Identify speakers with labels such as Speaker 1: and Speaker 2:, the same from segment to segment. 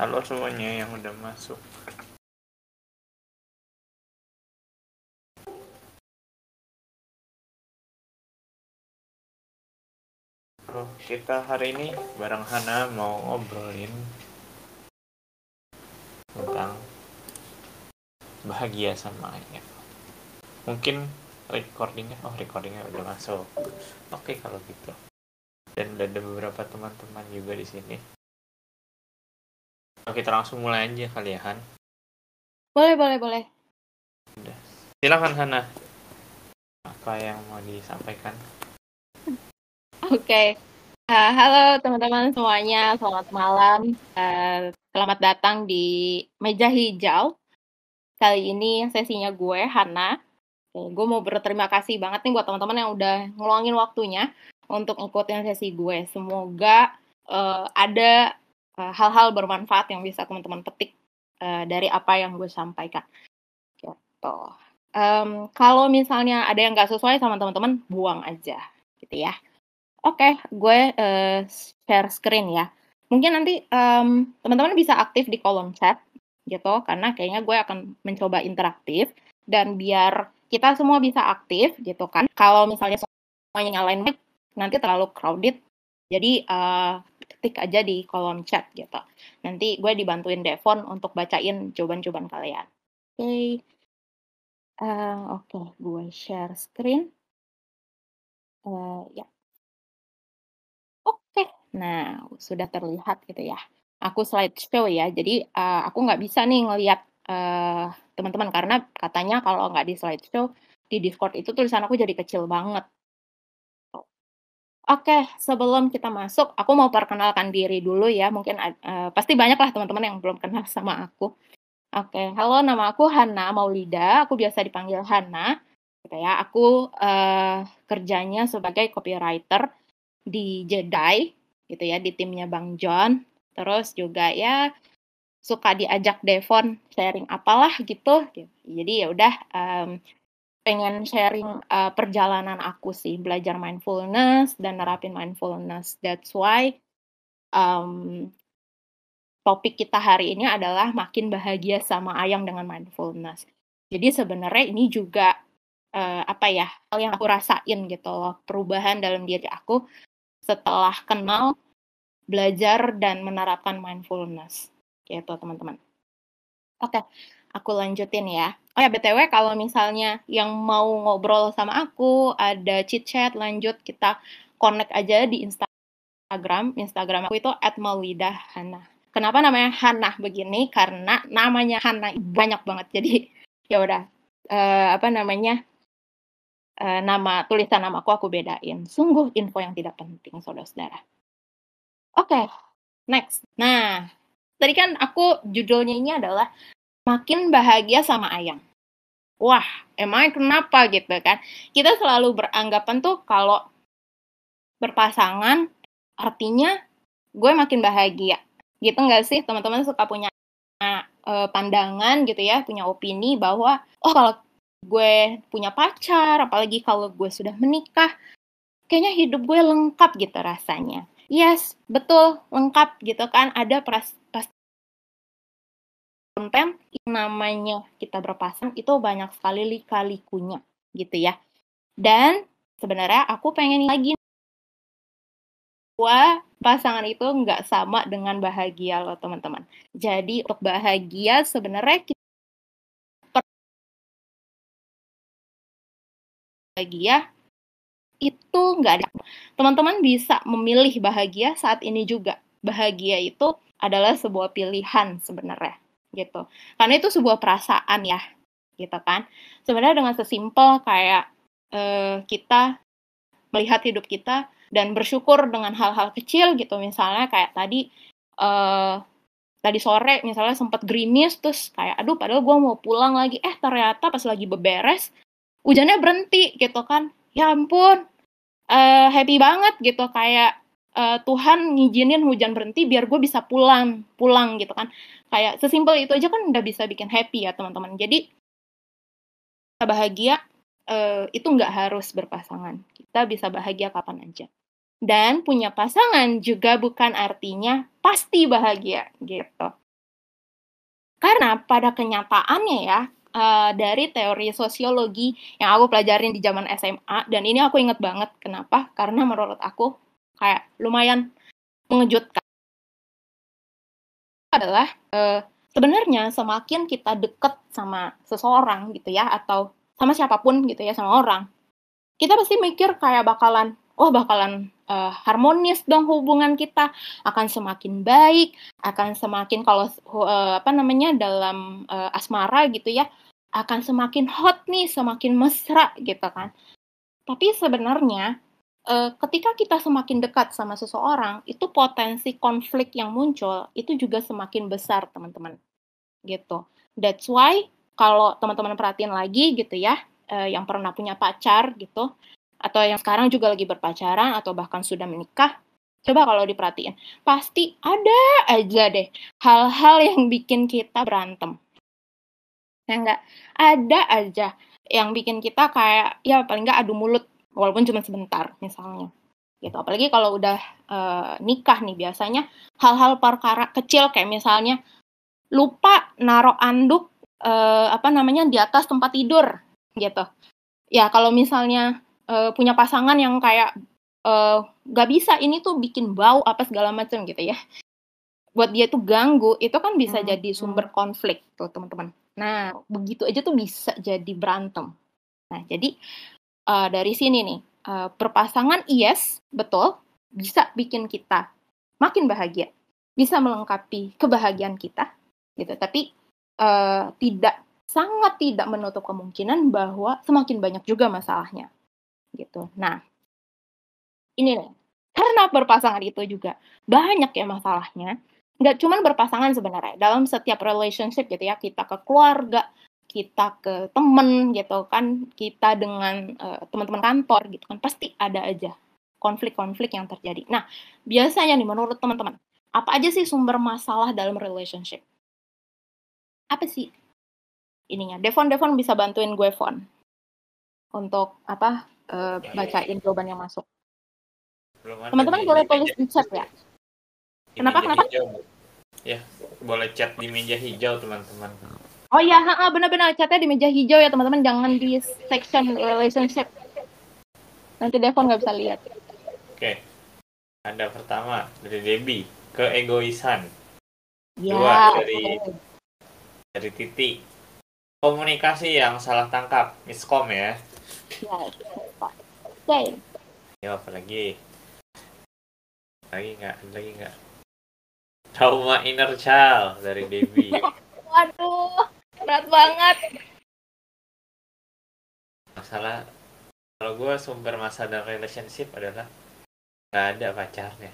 Speaker 1: Halo semuanya yang udah masuk. Oh, kita hari ini bareng Hana mau ngobrolin tentang bahagia sama ayah. Mungkin recordingnya, oh recordingnya udah masuk. Oke kalau gitu. Dan ada beberapa teman-teman juga di sini. Oke, kita langsung mulai aja kali ya Han.
Speaker 2: Boleh, boleh, boleh.
Speaker 1: Udah. Silakan Hana. Apa yang mau disampaikan?
Speaker 2: Oke. Uh, halo teman-teman semuanya, selamat malam. Uh, selamat datang di Meja Hijau. Kali ini sesinya gue, Hana. Oke, gue mau berterima kasih banget nih buat teman-teman yang udah ngeluangin waktunya untuk ngikutin sesi gue. Semoga uh, ada hal-hal uh, bermanfaat yang bisa teman-teman petik uh, dari apa yang gue sampaikan. Gitu. Um, kalau misalnya ada yang nggak sesuai sama teman-teman, buang aja, gitu ya. Oke, gue uh, share screen ya. Mungkin nanti um, teman-teman bisa aktif di kolom chat gitu, karena kayaknya gue akan mencoba interaktif dan biar kita semua bisa aktif gitu kan. Kalau misalnya semuanya nyalain mic, nanti terlalu crowded. Jadi uh, ketik aja di kolom chat gitu. Nanti gue dibantuin Devon untuk bacain jawaban-jawaban kalian. Oke. Okay. Uh, Oke, okay. gue share screen. Uh, ya. Nah, sudah terlihat gitu ya. Aku slideshow ya, jadi uh, aku nggak bisa nih ngelihat uh, teman-teman karena katanya kalau nggak di slideshow di Discord itu tulisan aku jadi kecil banget. Oke, sebelum kita masuk, aku mau perkenalkan diri dulu ya. Mungkin uh, pasti banyak lah teman-teman yang belum kenal sama aku. Oke, halo, nama aku Hana Maulida. Aku biasa dipanggil Hana. Gitu ya, aku uh, kerjanya sebagai copywriter di Jedi gitu ya di timnya Bang John. Terus juga ya suka diajak Devon sharing apalah gitu. Jadi ya udah um, pengen sharing uh, perjalanan aku sih belajar mindfulness dan nerapin mindfulness. That's why um, topik kita hari ini adalah makin bahagia sama ayang dengan mindfulness. Jadi sebenarnya ini juga uh, apa ya hal yang aku rasain gitu loh perubahan dalam diri aku setelah kenal belajar dan menerapkan mindfulness gitu teman-teman. Oke, aku lanjutin ya. Oh ya BTW kalau misalnya yang mau ngobrol sama aku, ada chit chat lanjut kita connect aja di Instagram. Instagram aku itu @maulidah_hana. Kenapa namanya Hana begini? Karena namanya Hana banyak banget. Jadi ya udah uh, apa namanya? Uh, nama tulisan nama aku aku bedain. Sungguh info yang tidak penting, saudara-saudara. Oke, okay, next. Nah, tadi kan aku judulnya ini adalah makin bahagia sama ayang. Wah, emang kenapa gitu kan? Kita selalu beranggapan tuh kalau berpasangan artinya gue makin bahagia. Gitu nggak sih? Teman-teman suka punya uh, pandangan gitu ya, punya opini bahwa oh kalau gue punya pacar, apalagi kalau gue sudah menikah, kayaknya hidup gue lengkap gitu rasanya. Yes, betul, lengkap gitu kan. Ada pras, yang namanya kita berpasangan itu banyak sekali lika-likunya gitu ya. Dan sebenarnya aku pengen lagi bahwa pasangan itu nggak sama dengan bahagia loh teman-teman. Jadi untuk bahagia sebenarnya kita bahagia itu nggak ada. Teman-teman bisa memilih bahagia saat ini juga. Bahagia itu adalah sebuah pilihan sebenarnya gitu. Karena itu sebuah perasaan ya, gitu kan. Sebenarnya dengan sesimpel kayak uh, kita melihat hidup kita dan bersyukur dengan hal-hal kecil gitu misalnya kayak tadi uh, tadi sore misalnya sempat gerimis terus kayak aduh padahal gue mau pulang lagi eh ternyata pas lagi beberes hujannya berhenti gitu kan ya ampun uh, happy banget gitu kayak uh, Tuhan ngizinin hujan berhenti biar gue bisa pulang pulang gitu kan kayak sesimpel itu aja kan udah bisa bikin happy ya teman-teman jadi bahagia uh, itu nggak harus berpasangan kita bisa bahagia kapan aja Dan punya pasangan juga bukan artinya pasti bahagia gitu. Karena pada kenyataannya ya, uh, dari teori sosiologi yang aku pelajarin di zaman SMA dan ini aku inget banget kenapa? Karena menurut aku kayak lumayan mengejutkan. Adalah uh, sebenarnya semakin kita deket sama seseorang gitu ya atau sama siapa pun gitu ya sama orang kita pasti mikir kayak bakalan oh bakalan uh, harmonis dong hubungan kita akan semakin baik akan semakin kalau uh, apa namanya dalam uh, asmara gitu ya akan semakin hot nih semakin mesra gitu kan. Tapi sebenarnya uh, ketika kita semakin dekat sama seseorang itu potensi konflik yang muncul itu juga semakin besar teman-teman gitu that's why kalau teman-teman perhatiin lagi gitu ya uh, yang pernah punya pacar gitu atau yang sekarang juga lagi berpacaran atau bahkan sudah menikah, coba kalau diperhatiin, pasti ada aja deh hal-hal yang bikin kita berantem. Ya enggak? Ada aja yang bikin kita kayak ya paling enggak adu mulut walaupun cuma sebentar misalnya. Gitu. Apalagi kalau udah uh, nikah nih biasanya hal-hal perkara kecil kayak misalnya lupa naruh anduk uh, apa namanya di atas tempat tidur gitu. Ya kalau misalnya uh, punya pasangan yang kayak uh, gak bisa ini tuh bikin bau apa segala macam gitu ya buat dia tuh ganggu itu kan bisa hmm. jadi sumber konflik tuh teman-teman nah begitu aja tuh bisa jadi berantem nah jadi uh, dari sini nih uh, berpasangan yes betul bisa bikin kita makin bahagia bisa melengkapi kebahagiaan kita gitu tapi uh, tidak sangat tidak menutup kemungkinan bahwa semakin banyak juga masalahnya gitu. Nah, ini nih, karena berpasangan itu juga banyak ya masalahnya. Nggak cuma berpasangan sebenarnya, dalam setiap relationship gitu ya, kita ke keluarga, kita ke temen gitu kan, kita dengan uh, teman-teman kantor gitu kan, pasti ada aja konflik-konflik yang terjadi. Nah, biasanya nih menurut teman-teman, apa aja sih sumber masalah dalam relationship? Apa sih ininya? Devon, Devon bisa bantuin gue, Fon. Untuk apa uh, bacain jawaban yang masuk. Teman-teman boleh tulis di chat ya. Di kenapa kenapa? Hijau.
Speaker 1: Ya, boleh chat di meja hijau teman-teman.
Speaker 2: Oh iya, benar-benar chatnya di meja hijau ya teman-teman, jangan di section relationship. Nanti Devon nggak bisa lihat.
Speaker 1: Oke, ada pertama dari Debbie, keegoisan.
Speaker 2: Ya,
Speaker 1: Dua dari okay. dari Titi, komunikasi yang salah tangkap, miskom ya.
Speaker 2: Ya, Oke.
Speaker 1: Ya apa lagi? Lagi nggak? Lagi nggak? Trauma inner child dari Debbie.
Speaker 2: Waduh, berat banget.
Speaker 1: Masalah kalau gue sumber masalah dalam relationship adalah nggak ada pacarnya.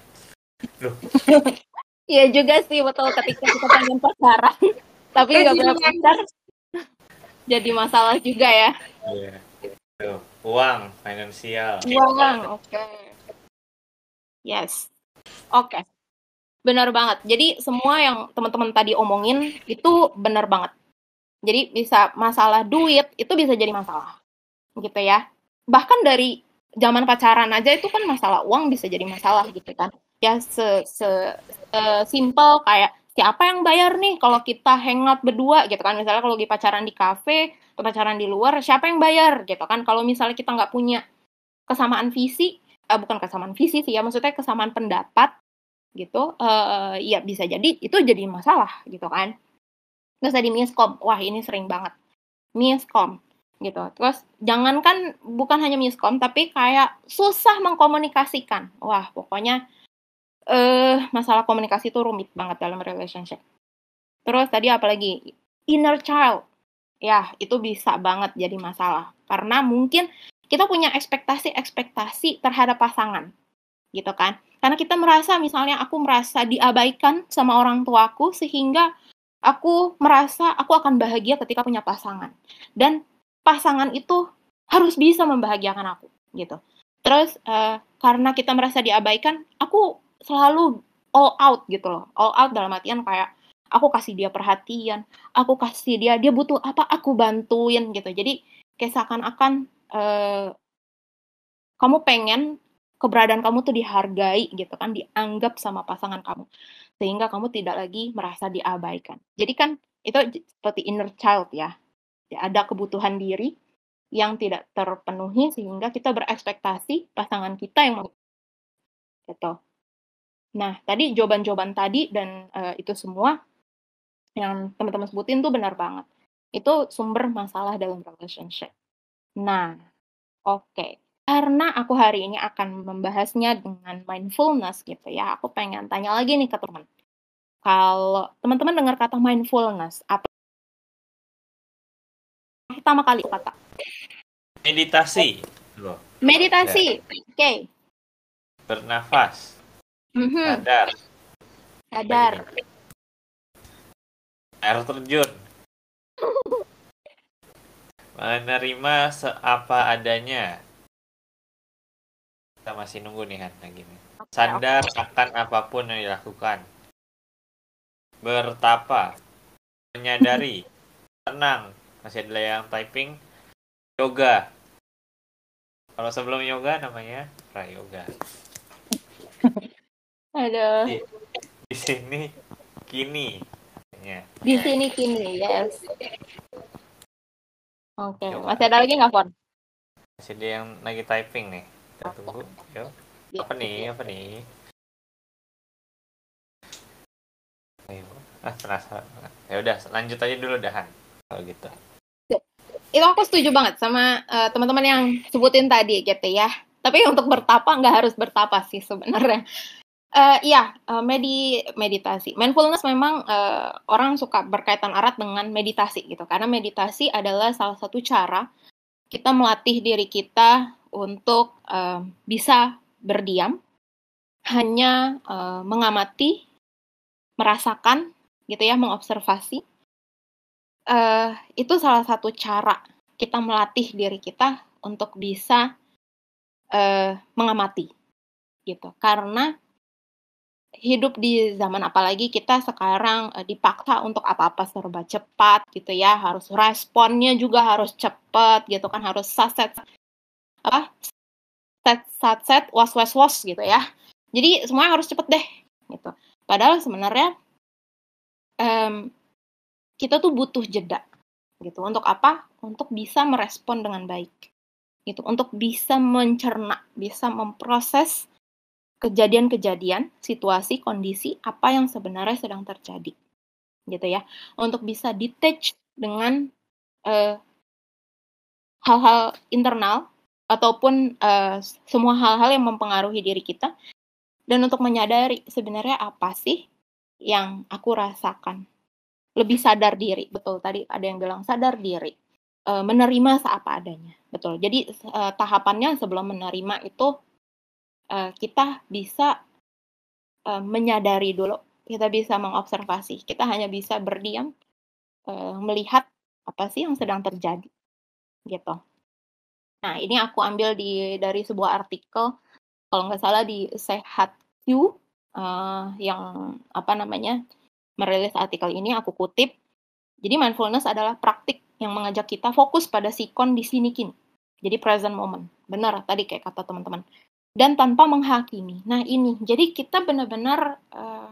Speaker 1: Loh.
Speaker 2: Iya juga sih betul ketika kita pengen pacaran tapi nggak punya pacar jadi masalah juga ya.
Speaker 1: Iya. Tuh, uang, finansial.
Speaker 2: Uang, oke. Okay. Yes. Oke. Okay. Benar banget. Jadi semua yang teman-teman tadi omongin itu benar banget. Jadi bisa masalah duit itu bisa jadi masalah. Gitu ya. Bahkan dari zaman pacaran aja itu kan masalah uang bisa jadi masalah gitu kan. Ya se, se, se simple kayak siapa yang bayar nih kalau kita hangout berdua gitu kan misalnya kalau lagi pacaran di kafe pacaran di luar siapa yang bayar gitu kan kalau misalnya kita nggak punya kesamaan visi uh, bukan kesamaan visi sih ya maksudnya kesamaan pendapat gitu uh, ya bisa jadi itu jadi masalah gitu kan nggak usah di miskom wah ini sering banget miskom gitu terus jangankan bukan hanya miskom tapi kayak susah mengkomunikasikan wah pokoknya uh, masalah komunikasi itu rumit banget dalam relationship. Terus tadi apalagi inner child. Ya, itu bisa banget jadi masalah. Karena mungkin kita punya ekspektasi-ekspektasi terhadap pasangan. Gitu kan? Karena kita merasa misalnya aku merasa diabaikan sama orang tuaku sehingga aku merasa aku akan bahagia ketika punya pasangan. Dan pasangan itu harus bisa membahagiakan aku gitu. Terus uh, karena kita merasa diabaikan, aku selalu all out gitu loh all out dalam artian kayak aku kasih dia perhatian aku kasih dia dia butuh apa aku bantuin gitu jadi kayak seakan-akan uh, kamu pengen keberadaan kamu tuh dihargai gitu kan, dianggap sama pasangan kamu. Sehingga kamu tidak lagi merasa diabaikan. Jadi kan itu seperti inner child ya. ya ada kebutuhan diri yang tidak terpenuhi sehingga kita berekspektasi pasangan kita yang gitu. Nah, tadi jawaban-jawaban tadi dan uh, itu semua yang teman-teman sebutin tuh benar banget. Itu sumber masalah dalam relationship. Nah, oke. Okay. Karena aku hari ini akan membahasnya dengan mindfulness gitu ya, aku pengen tanya lagi nih ke teman. Kalau teman-teman dengar kata mindfulness, apa pertama kali kata?
Speaker 1: Meditasi.
Speaker 2: Meditasi, oke. Okay.
Speaker 1: Bernafas. Mm -hmm. Sadar.
Speaker 2: Sadar.
Speaker 1: Air terjun. Menerima seapa adanya kita masih nunggu nih Han gini. Sadar akan apa pun yang dilakukan. Bertapa. Menyadari. Tenang. Masih ada yang typing. Yoga. Kalau sebelum yoga namanya prayoga.
Speaker 2: Ada.
Speaker 1: Di, di sini kini.
Speaker 2: Ya. Di sini kini, yes. Oke, okay. masih ada lagi nggak, Fon?
Speaker 1: Masih ada yang lagi typing nih. Kita tunggu. Yuk. Ya. Apa nih? Apa nih? Ayo. Ah, penasaran. Ya udah, lanjut aja dulu dahan. Kalau gitu.
Speaker 2: Itu aku setuju banget sama uh, teman-teman yang sebutin tadi gitu ya. Tapi untuk bertapa nggak harus bertapa sih sebenarnya. Uh, iya, uh, medi meditasi. Mindfulness memang uh, orang suka berkaitan erat dengan meditasi gitu. Karena meditasi adalah salah satu cara kita melatih diri kita untuk uh, bisa berdiam, hanya uh, mengamati, merasakan, gitu ya, mengobservasi. Uh, itu salah satu cara kita melatih diri kita untuk bisa uh, mengamati, gitu. Karena hidup di zaman apalagi kita sekarang uh, dipaksa untuk apa-apa serba cepat gitu ya harus responnya juga harus cepat gitu kan harus saset apa set set set was was was gitu ya. Jadi semuanya harus cepet deh gitu. Padahal sebenarnya um, kita tuh butuh jeda gitu. Untuk apa? Untuk bisa merespon dengan baik gitu. Untuk bisa mencerna bisa memproses kejadian-kejadian situasi kondisi apa yang sebenarnya sedang terjadi gitu ya. Untuk bisa detach dengan hal hal-hal internal ataupun uh, semua hal-hal yang mempengaruhi diri kita. Dan untuk menyadari sebenarnya apa sih yang aku rasakan. Lebih sadar diri betul. Tadi ada yang bilang sadar diri uh, menerima seapa adanya betul. Jadi uh, tahapannya sebelum menerima itu uh, kita bisa uh, menyadari dulu. Kita bisa mengobservasi. Kita hanya bisa berdiam uh, melihat apa sih yang sedang terjadi gitu Nah, ini aku ambil di dari sebuah artikel kalau nggak salah di Sehat Q uh, yang apa namanya merilis artikel ini aku kutip. Jadi mindfulness adalah praktik yang mengajak kita fokus pada si kondisi sini kini. Jadi present moment. Benar tadi kayak kata teman-teman. Dan tanpa menghakimi. Nah, ini. Jadi kita benar-benar uh,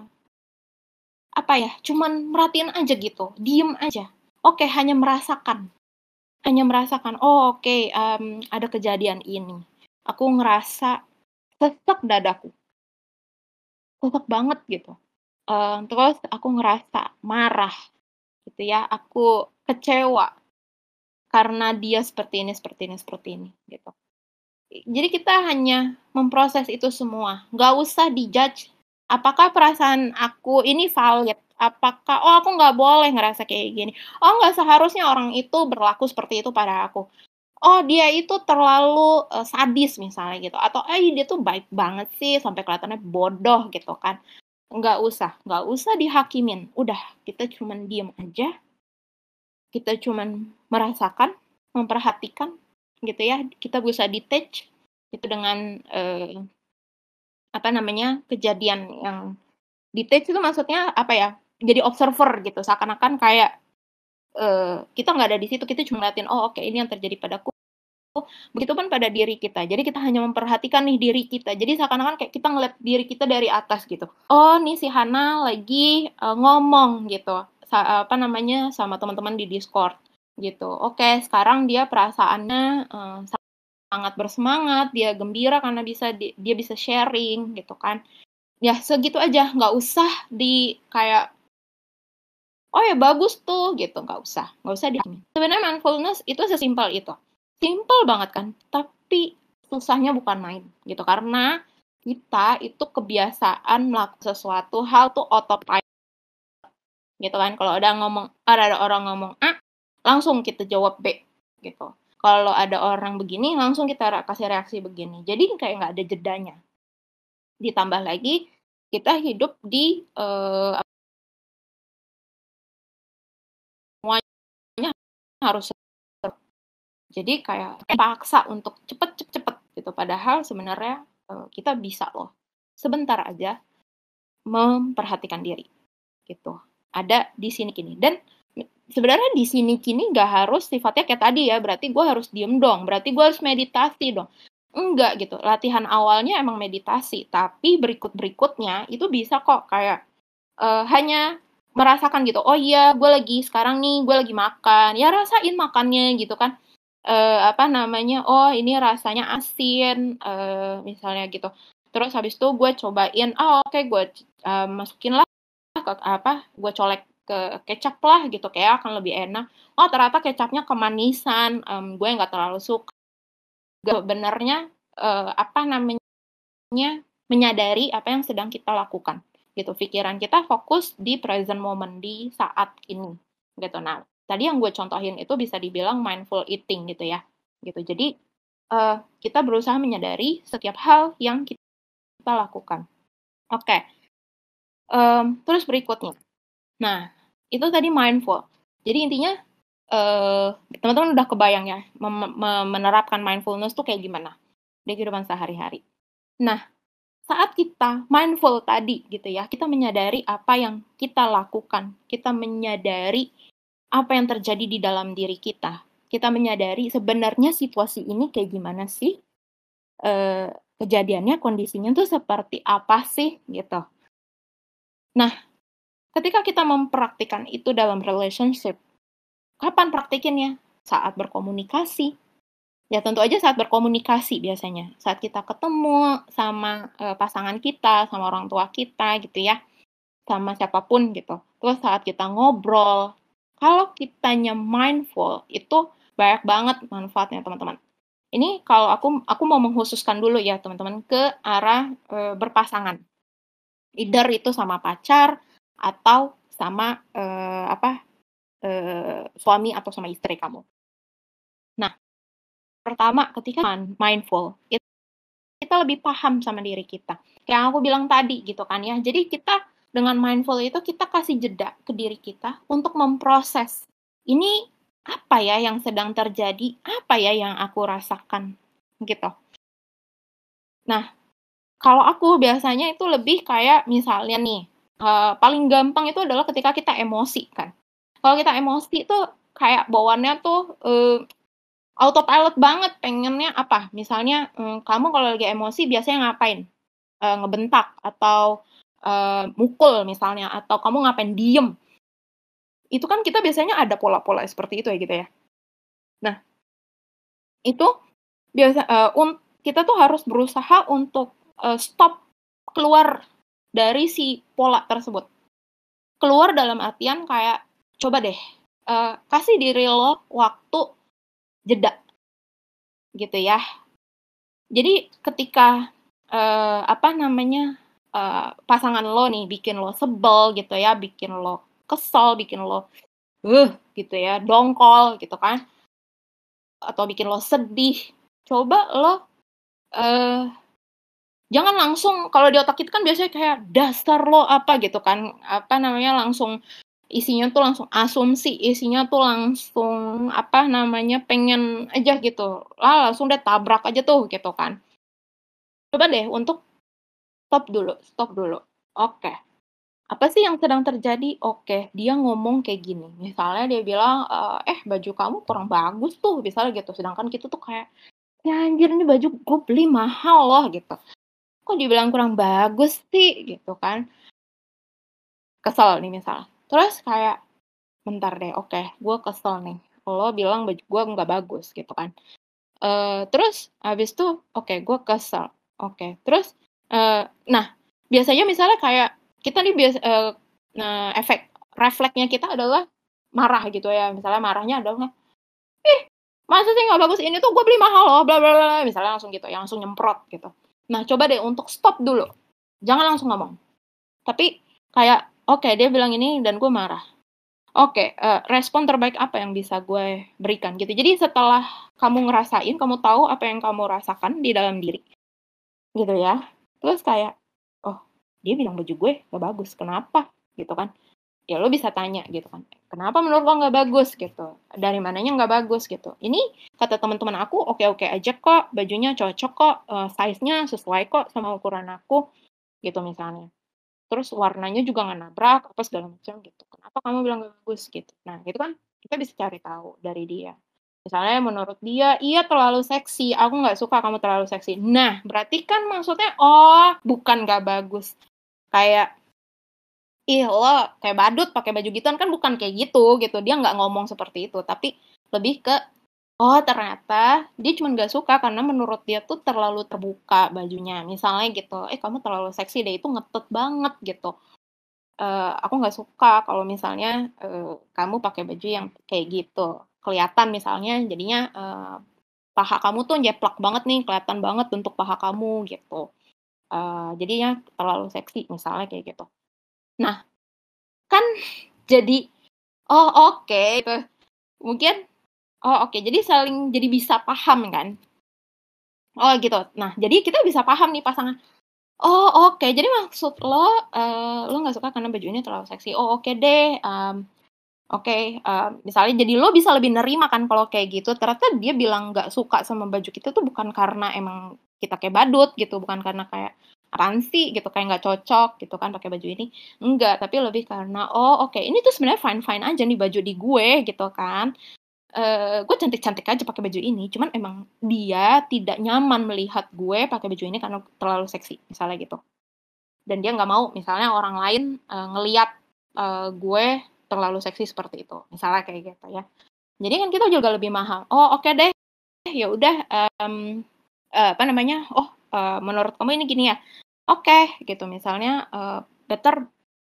Speaker 2: apa ya? Cuman merhatiin aja gitu, diem aja. Oke, hanya merasakan hanya merasakan, "Oh, oke, okay, um, ada kejadian ini." Aku ngerasa sesek dadaku. Sesek banget gitu. Uh, terus aku ngerasa marah gitu ya, aku kecewa karena dia seperti ini seperti ini seperti ini gitu. Jadi kita hanya memproses itu semua, nggak usah dijudge apakah perasaan aku ini valid apakah oh aku nggak boleh ngerasa kayak gini. Oh nggak seharusnya orang itu berlaku seperti itu pada aku. Oh dia itu terlalu uh, sadis misalnya gitu. Atau eh dia tuh baik banget sih sampai kelihatannya bodoh gitu kan. Nggak usah nggak usah dihakimin. Udah kita cuman diem aja. Kita cuman merasakan memperhatikan gitu ya. Kita bisa detach itu dengan uh, apa namanya kejadian yang detach itu maksudnya apa ya jadi observer gitu seakan-akan kayak uh, kita nggak ada di situ kita cuma ngeliatin oh oke okay, ini yang terjadi padaku begitupun pada diri kita. Jadi kita hanya memperhatikan nih diri kita. Jadi seakan-akan kayak kita ngeliat diri kita dari atas gitu. Oh, nih si Hana lagi uh, ngomong gitu. Sa apa namanya sama teman-teman di Discord gitu. Oke, sekarang dia perasaannya uh, sangat bersemangat, dia gembira karena bisa di, dia bisa sharing gitu kan. Ya segitu aja, nggak usah di kayak oh ya bagus tuh gitu, nggak usah, nggak usah di. Sebenarnya mindfulness itu sesimpel itu. Simple banget kan, tapi susahnya bukan main gitu. Karena kita itu kebiasaan melakukan sesuatu hal tuh autopilot gitu kan. Kalau ada ngomong ada, ada orang ngomong A langsung kita jawab B gitu. Kalau ada orang begini langsung kita kasih reaksi begini. Jadi kayak nggak ada jedanya. Ditambah lagi kita hidup di uh, harus jadi kayak paksa untuk cepet cepet cepet gitu. Padahal sebenarnya uh, kita bisa loh sebentar aja memperhatikan diri gitu. Ada di sini kini dan sebenarnya di sini kini nggak harus sifatnya kayak tadi ya. Berarti gue harus diem dong. Berarti gue harus meditasi dong. Enggak gitu. Latihan awalnya emang meditasi, tapi berikut berikutnya itu bisa kok kayak uh, hanya merasakan gitu. Oh iya, gue lagi sekarang nih, gue lagi makan. Ya rasain makannya gitu kan uh, apa namanya, oh ini rasanya asin, uh, misalnya gitu. Terus habis itu gue cobain, oh oke okay, gue uh, masukin lah ke apa, gue colek ke kecap lah gitu, kayak akan lebih enak. Oh ternyata kecapnya kemanisan, um, gue nggak terlalu suka. Sebenarnya uh, apa namanya menyadari apa yang sedang kita lakukan gitu. Pikiran kita fokus di present moment di saat ini gitu. Nah tadi yang gue contohin itu bisa dibilang mindful eating gitu ya gitu. Jadi uh, kita berusaha menyadari setiap hal yang kita, lakukan. Oke okay. um, terus berikutnya. Nah itu tadi mindful. Jadi intinya uh, teman-teman udah kebayang ya menerapkan mindfulness tuh kayak gimana di kehidupan sehari-hari. Nah saat kita mindful tadi gitu ya kita menyadari apa yang kita lakukan kita menyadari apa yang terjadi di dalam diri kita. Kita menyadari sebenarnya situasi ini kayak gimana sih? E, kejadiannya, kondisinya tuh seperti apa sih gitu. Nah, ketika kita mempraktikkan itu dalam relationship, kapan praktikinnya? Saat berkomunikasi. Ya tentu aja saat berkomunikasi biasanya. Saat kita ketemu sama e, pasangan kita, sama orang tua kita gitu ya. Sama siapa pun gitu. Terus saat kita ngobrol, kalau kitanya mindful, itu banyak banget manfaatnya, teman-teman. Ini kalau aku aku mau mengkhususkan dulu ya, teman-teman, ke arah e, berpasangan. Either itu sama pacar atau sama e, apa e, suami atau sama istri kamu. Nah, pertama ketika mindful, kita lebih paham sama diri kita. Yang aku bilang tadi gitu kan ya. Jadi kita dengan mindful itu kita kasih jeda ke diri kita untuk memproses ini apa ya yang sedang terjadi, apa ya yang aku rasakan gitu. Nah, kalau aku biasanya itu lebih kayak misalnya nih, uh, paling gampang itu adalah ketika kita emosi kan. Kalau kita emosi itu kayak bawaannya tuh uh, autopilot banget pengennya apa? Misalnya um, kamu kalau lagi emosi biasanya ngapain? Uh, ngebentak atau uh, mukul misalnya atau kamu ngapain diem itu kan kita biasanya ada pola-pola seperti itu ya gitu ya nah itu biasa uh, un kita tuh harus berusaha untuk uh, stop keluar dari si pola tersebut keluar dalam artian kayak coba deh uh, kasih diri lo waktu jeda gitu ya jadi ketika uh, apa namanya uh, pasangan lo nih bikin lo sebel gitu ya, bikin lo kesel, bikin lo uh gitu ya, dongkol gitu kan. Atau bikin lo sedih. Coba lo uh, jangan langsung kalau di otak kita kan biasanya kayak dasar lo apa gitu kan. Apa namanya langsung isinya tuh langsung asumsi, isinya tuh langsung apa namanya pengen aja gitu. Lah langsung deh tabrak aja tuh gitu kan. Coba deh untuk stop dulu, stop dulu. Oke. apa sih yang sedang terjadi? Oke, dia ngomong kayak gini, misalnya dia bilang, eee, "Eh, baju kamu kurang bagus tuh," misalnya gitu, sedangkan kita tuh kayak, "Ya anjir ini baju gue beli mahal loh," gitu. "Kok dibilang kurang bagus sih?" Gitu kan. Kesel nih misal. Terus kayak, bentar deh, oke, gue kesel nih, lo bilang baju gue nggak bagus gitu kan. Eee, terus habis itu, oke, gue kesel, oke, terus, eee, nah, biasanya misalnya kayak kita nih biasa eee, nah, efek refleksnya kita adalah marah gitu ya, misalnya marahnya adalah, "Ih, masa sih nggak bagus ini tuh gue beli mahal loh, bla bla bla," misalnya langsung gitu ya, langsung nyemprot gitu. Nah, coba deh untuk stop dulu, jangan langsung ngomong. Tapi kayak, oke dia bilang ini dan gue marah. Oke, eee, respon terbaik apa yang bisa gue berikan gitu. Jadi setelah kamu ngerasain, kamu tahu apa yang kamu rasakan di dalam diri, gitu ya. Terus kayak, "Oh, dia bilang baju gue nggak bagus, kenapa?" Gitu kan. Ya lo bisa tanya gitu kan, "Kenapa menurut lo nggak bagus?" Gitu. "Dari mananya nggak bagus?" Gitu. "Ini kata teman-teman aku oke-oke aja kok, bajunya cocok kok, eee, size-nya sesuai kok sama ukuran aku." Gitu misalnya. Terus warnanya juga nggak nabrak, apa segala macam gitu. "Kenapa kamu bilang nggak bagus?" Gitu. Nah, itu kan kita bisa cari tahu dari dia. Misalnya menurut dia, "Iya terlalu seksi, aku nggak suka kamu terlalu seksi." Nah, berarti kan maksudnya, oh bukan nggak bagus, kayak, "Ih lo kayak badut pakai baju gituan," kan bukan kayak gitu, gitu. Dia nggak ngomong seperti itu, tapi lebih ke, oh ternyata dia cuman nggak suka karena menurut dia tuh terlalu terbuka bajunya. Misalnya gitu, "Eh kamu terlalu seksi deh, itu ngetut banget," gitu. Eee, "Aku nggak suka kalau misalnya, eee, kamu pakai baju yang kayak gitu. Kelihatan misalnya jadinya, eee, paha kamu tuh njeplak banget nih, kelihatan banget bentuk paha kamu," gitu. Eee, jadinya terlalu seksi, misalnya kayak gitu. Nah, kan jadi, oh oke gitu. Mungkin, oh oke, jadi saling jadi bisa paham kan. Oh gitu. Nah, jadi kita bisa paham nih pasangan, oh oke, jadi maksud lo, eee, lo nggak suka karena baju ini terlalu seksi. Oh oke deh, mmm, oke, eee, misalnya jadi lo bisa lebih nerima kan kalau kayak gitu, ternyata dia bilang nggak suka sama baju kita tuh bukan karena emang kita kayak badut gitu, bukan karena kayak, "Apaan sih?" Gitu, kayak nggak cocok gitu kan pakai baju ini, enggak, tapi lebih karena, "Oh oke, ini tuh sebenarnya fine-fine aja nih baju di gue," gitu kan. Eee, "Gue cantik-cantik aja pakai baju ini, cuman emang dia tidak nyaman melihat gue pakai baju ini karena terlalu seksi," misalnya gitu. Dan dia nggak mau misalnya orang lain, eee, ngelihat, eee, gue terlalu seksi seperti itu, misalnya kayak gitu ya. Jadi kan kita juga lebih mahal, "Oh oke deh, ya udah, mmm, eee, apa namanya, oh, eee, menurut kamu ini gini ya? Oke," gitu misalnya, eee, "better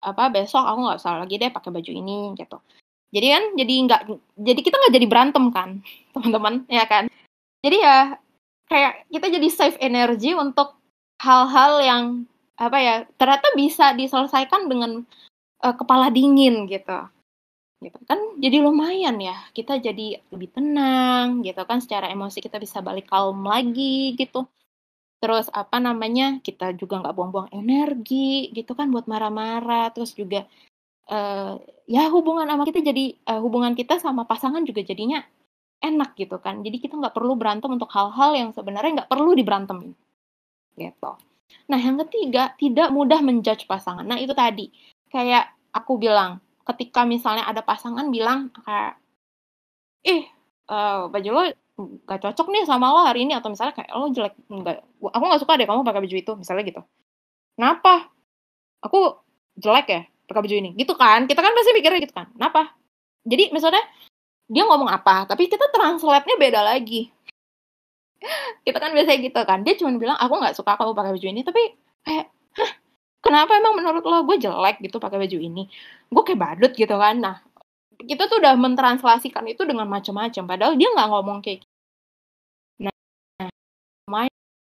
Speaker 2: apa, besok aku nggak usah lagi deh pakai baju ini," gitu. Jadi kan jadi nggak jadi kita nggak jadi berantem kan, teman-teman, ya kan? Jadi ya, kayak kita jadi save energi untuk hal-hal yang, apa ya, ternyata bisa diselesaikan dengan, eee, kepala dingin gitu. Gitu kan jadi lumayan ya, kita jadi lebih tenang gitu kan, secara emosi kita bisa balik calm lagi gitu. Terus apa namanya, kita juga nggak buang-buang energi gitu kan buat marah-marah, terus juga, eee, ya hubungan sama kita jadi eee, hubungan kita sama pasangan juga jadinya enak gitu kan. Jadi kita nggak perlu berantem untuk hal-hal yang sebenarnya nggak perlu diberantemin, gitu. Nah yang ketiga, tidak mudah men-judge pasangan. Nah itu tadi, kayak aku bilang, ketika misalnya ada pasangan bilang kayak, "Ih, eee, baju lo nggak cocok nih sama lo hari ini," atau misalnya kayak, "Lo jelek, nggak aku nggak suka deh kamu pakai baju itu," misalnya gitu. "Kenapa? Aku jelek ya pakai baju ini?" Gitu kan, kita kan pasti mikirnya gitu kan, "Kenapa?" Jadi maksudnya, dia ngomong apa, tapi kita translate-nya beda lagi. Kita kan biasanya gitu kan, dia cuman bilang, "Aku nggak suka kamu pakai baju ini," tapi kayak, "Hah? Kenapa emang menurut lo gue jelek gitu pakai baju ini? Gue kayak badut," gitu kan. Nah, kita tuh udah mentranslasikan itu dengan macam-macam, padahal dia nggak ngomong kayak Nah,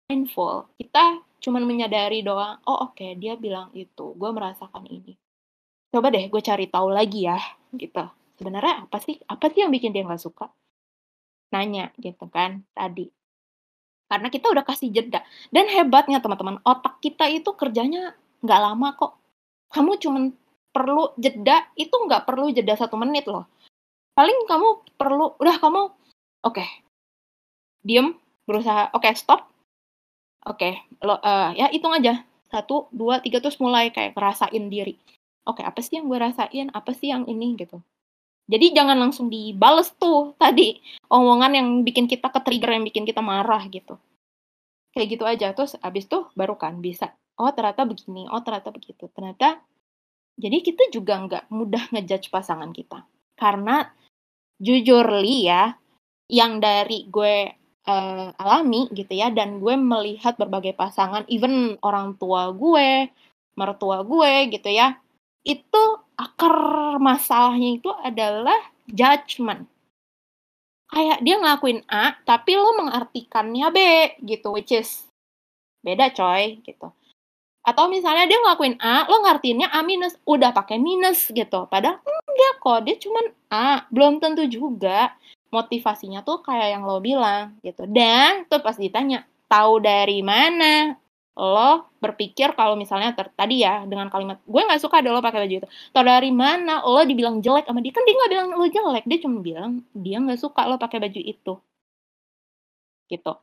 Speaker 2: mindful, kita cuman menyadari doang, "Oh oke, dia bilang itu, gue merasakan ini. Coba deh gue cari tahu lagi ya," gitu. Sebenarnya apa sih apa sih yang bikin dia nggak suka? Nanya gitu kan, tadi. Karena kita udah kasih jeda. Dan hebatnya teman-teman, otak kita itu kerjanya nggak lama kok. Kamu cuman perlu jeda, itu nggak perlu jeda 1 menit loh. Paling kamu perlu udah kamu, oke, diem, berusaha, oke stop, oke, lo eee, ya hitung aja, 1, 2, 3, terus mulai kayak ngerasain diri. Oke apa sih yang gue rasain? Apa sih yang ini? Gitu. Jadi jangan langsung dibales tuh tadi omongan yang bikin kita ke trigger yang bikin kita marah gitu. Kayak gitu aja. Terus abis tuh baru kan bisa oh ternyata begini oh ternyata begitu. Ternyata jadi kita juga nggak mudah ngejudge pasangan kita. Karena jujur li ya yang dari gue uh, alami gitu ya dan gue melihat berbagai pasangan even orang tua gue mertua gue gitu ya itu akar masalahnya itu adalah judgment kayak dia ngelakuin A tapi lo mengartikannya B gitu which is beda coy gitu. Atau misalnya dia ngelakuin A lo ngartiinnya A minus udah pakai minus gitu. Padahal enggak kok dia cuman A belum tentu juga motivasinya tuh kayak yang lo bilang gitu. Dan tuh pas ditanya tahu dari mana lo berpikir kalau misalnya ter tadi ya dengan kalimat gue nggak suka ada lo pakai baju itu. Tahu dari mana lo dibilang jelek sama dia? Kan dia nggak bilang lo jelek dia cuma bilang dia nggak suka lo pakai baju itu. Gitu.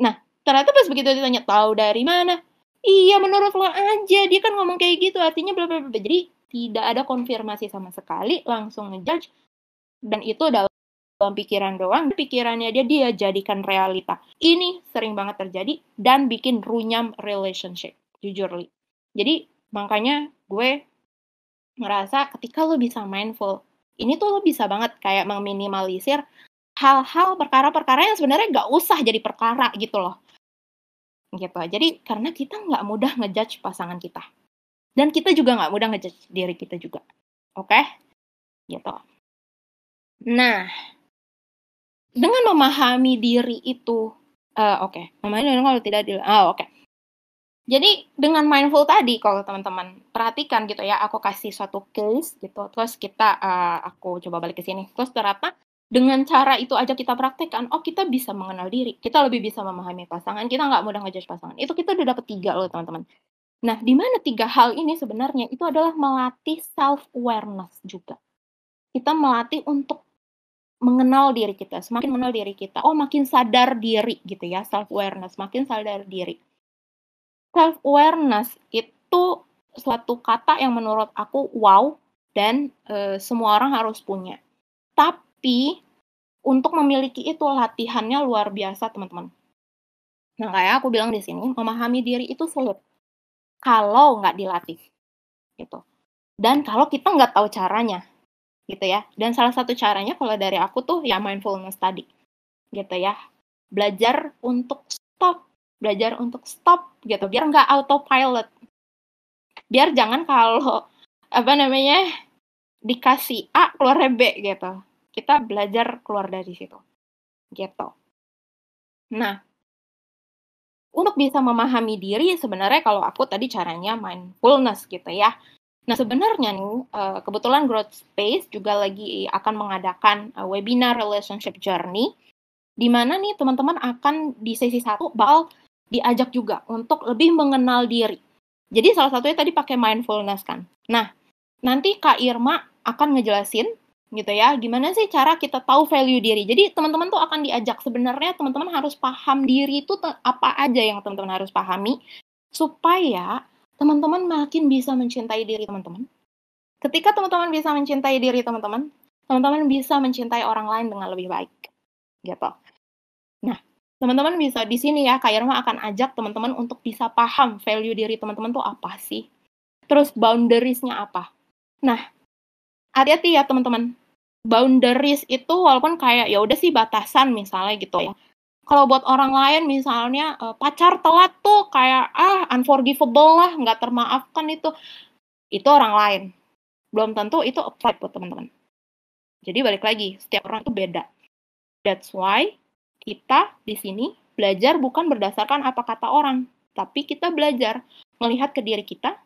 Speaker 2: Nah ternyata pas begitu ditanya tahu dari mana? Iya menurut lo aja. Dia kan ngomong kayak gitu artinya bla. Jadi tidak ada konfirmasi sama sekali langsung ngejudge dan itu adalah dalam pikiran doang, pikirannya dia dia jadikan realita. Ini sering banget terjadi dan bikin runyam relationship, jujur li. Jadi makanya gue ngerasa ketika lo bisa mindful, ini tuh lo bisa banget kayak meminimalisir hal-hal perkara-perkara yang sebenarnya gak usah jadi perkara gitu loh. Gitu. Jadi karena kita nggak mudah ngejudge pasangan kita. Dan kita juga nggak mudah ngejudge diri kita juga. Oke? Okay? Gitu. Nah, dengan memahami diri itu uh, oke. Okay. memahami diri kalau tidak ah oke. Okay. jadi dengan mindful tadi kalau teman-teman perhatikan gitu ya aku kasih suatu case gitu terus kita uh, aku coba balik ke sini. Terus ternyata dengan cara itu aja kita praktekkan oh kita bisa mengenal diri. Kita lebih bisa memahami pasangan kita nggak mudah ngejudge pasangan. Itu kita udah dapet tiga loh teman-teman. Nah di mana tiga hal ini sebenarnya? Itu adalah melatih self awareness juga. Kita melatih untuk mengenal diri kita, semakin mengenal diri kita, oh makin sadar diri gitu ya, self awareness, makin sadar diri. Self awareness itu suatu kata yang menurut aku wow dan e, semua orang harus punya. Tapi untuk memiliki itu latihannya luar biasa teman-teman. Nah kayak aku bilang di sini, memahami diri itu sulit kalau nggak dilatih gitu. Dan kalau kita nggak tahu caranya, gitu ya. Dan salah satu caranya kalau dari aku tuh ya mindfulness tadi, gitu ya. Belajar untuk stop, belajar untuk stop gitu, biar nggak autopilot. Biar jangan kalau apa namanya dikasih A keluar B gitu. Kita belajar keluar dari situ, gitu. Nah, untuk bisa memahami diri sebenarnya kalau aku tadi caranya mindfulness gitu ya Nah, sebenarnya nih, uh, kebetulan Growth Space juga lagi akan mengadakan uh, webinar Relationship Journey, di mana nih teman-teman akan di sesi satu bakal diajak juga untuk lebih mengenal diri. Jadi salah satunya tadi pakai mindfulness kan. Nah, nanti Kak Irma akan ngejelasin gitu ya, gimana sih cara kita tahu value diri. Jadi teman-teman tuh akan diajak sebenarnya teman-teman harus paham diri itu apa aja yang teman-teman harus pahami supaya teman-teman makin bisa mencintai diri teman-teman. Ketika teman-teman bisa mencintai diri teman-teman, teman-teman bisa mencintai orang lain dengan lebih baik. Gitu. Nah, teman-teman bisa di sini ya, Kak Irma akan ajak teman-teman untuk bisa paham value diri teman-teman tuh apa sih. Terus boundaries-nya apa. Nah, hati-hati ya teman-teman. Boundaries itu walaupun kayak ya udah sih batasan misalnya gitu ya kalau buat orang lain misalnya uh, pacar telat tuh kayak ah unforgivable lah nggak termaafkan itu. Itu orang lain. Belum tentu itu apply buat teman-teman. Jadi balik lagi setiap orang itu beda. That's why kita di sini belajar bukan berdasarkan apa kata orang tapi kita belajar melihat ke diri kita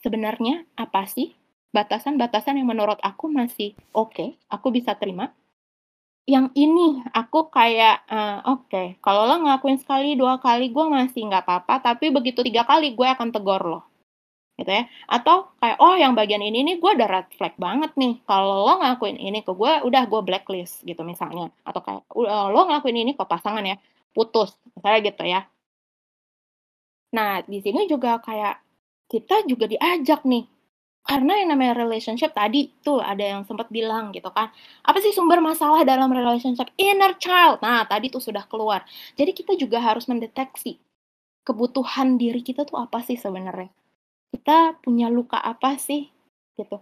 Speaker 2: sebenarnya apa sih batasan-batasan yang menurut aku masih oke okay, aku bisa terima yang ini aku kayak, uh, oke, kalau lo ngelakuin sekali, dua kali, gue masih nggak apa-apa, tapi begitu tiga kali gue akan tegur lo. Gitu ya. Atau kayak, oh yang bagian ini nih gue udah red flag banget nih, kalau lo ngelakuin ini ke gue, udah gue blacklist gitu misalnya. Atau kayak, uh, lo ngelakuin ini ke pasangan ya, putus, misalnya gitu ya. Nah, di sini juga kayak, kita juga diajak nih, Karena yang namanya relationship tadi tuh ada yang sempat bilang gitu kan. Apa sih sumber masalah dalam relationship? Inner child. Nah, tadi tuh sudah keluar. Jadi kita juga harus mendeteksi kebutuhan diri kita tuh apa sih sebenarnya. Kita punya luka apa sih gitu.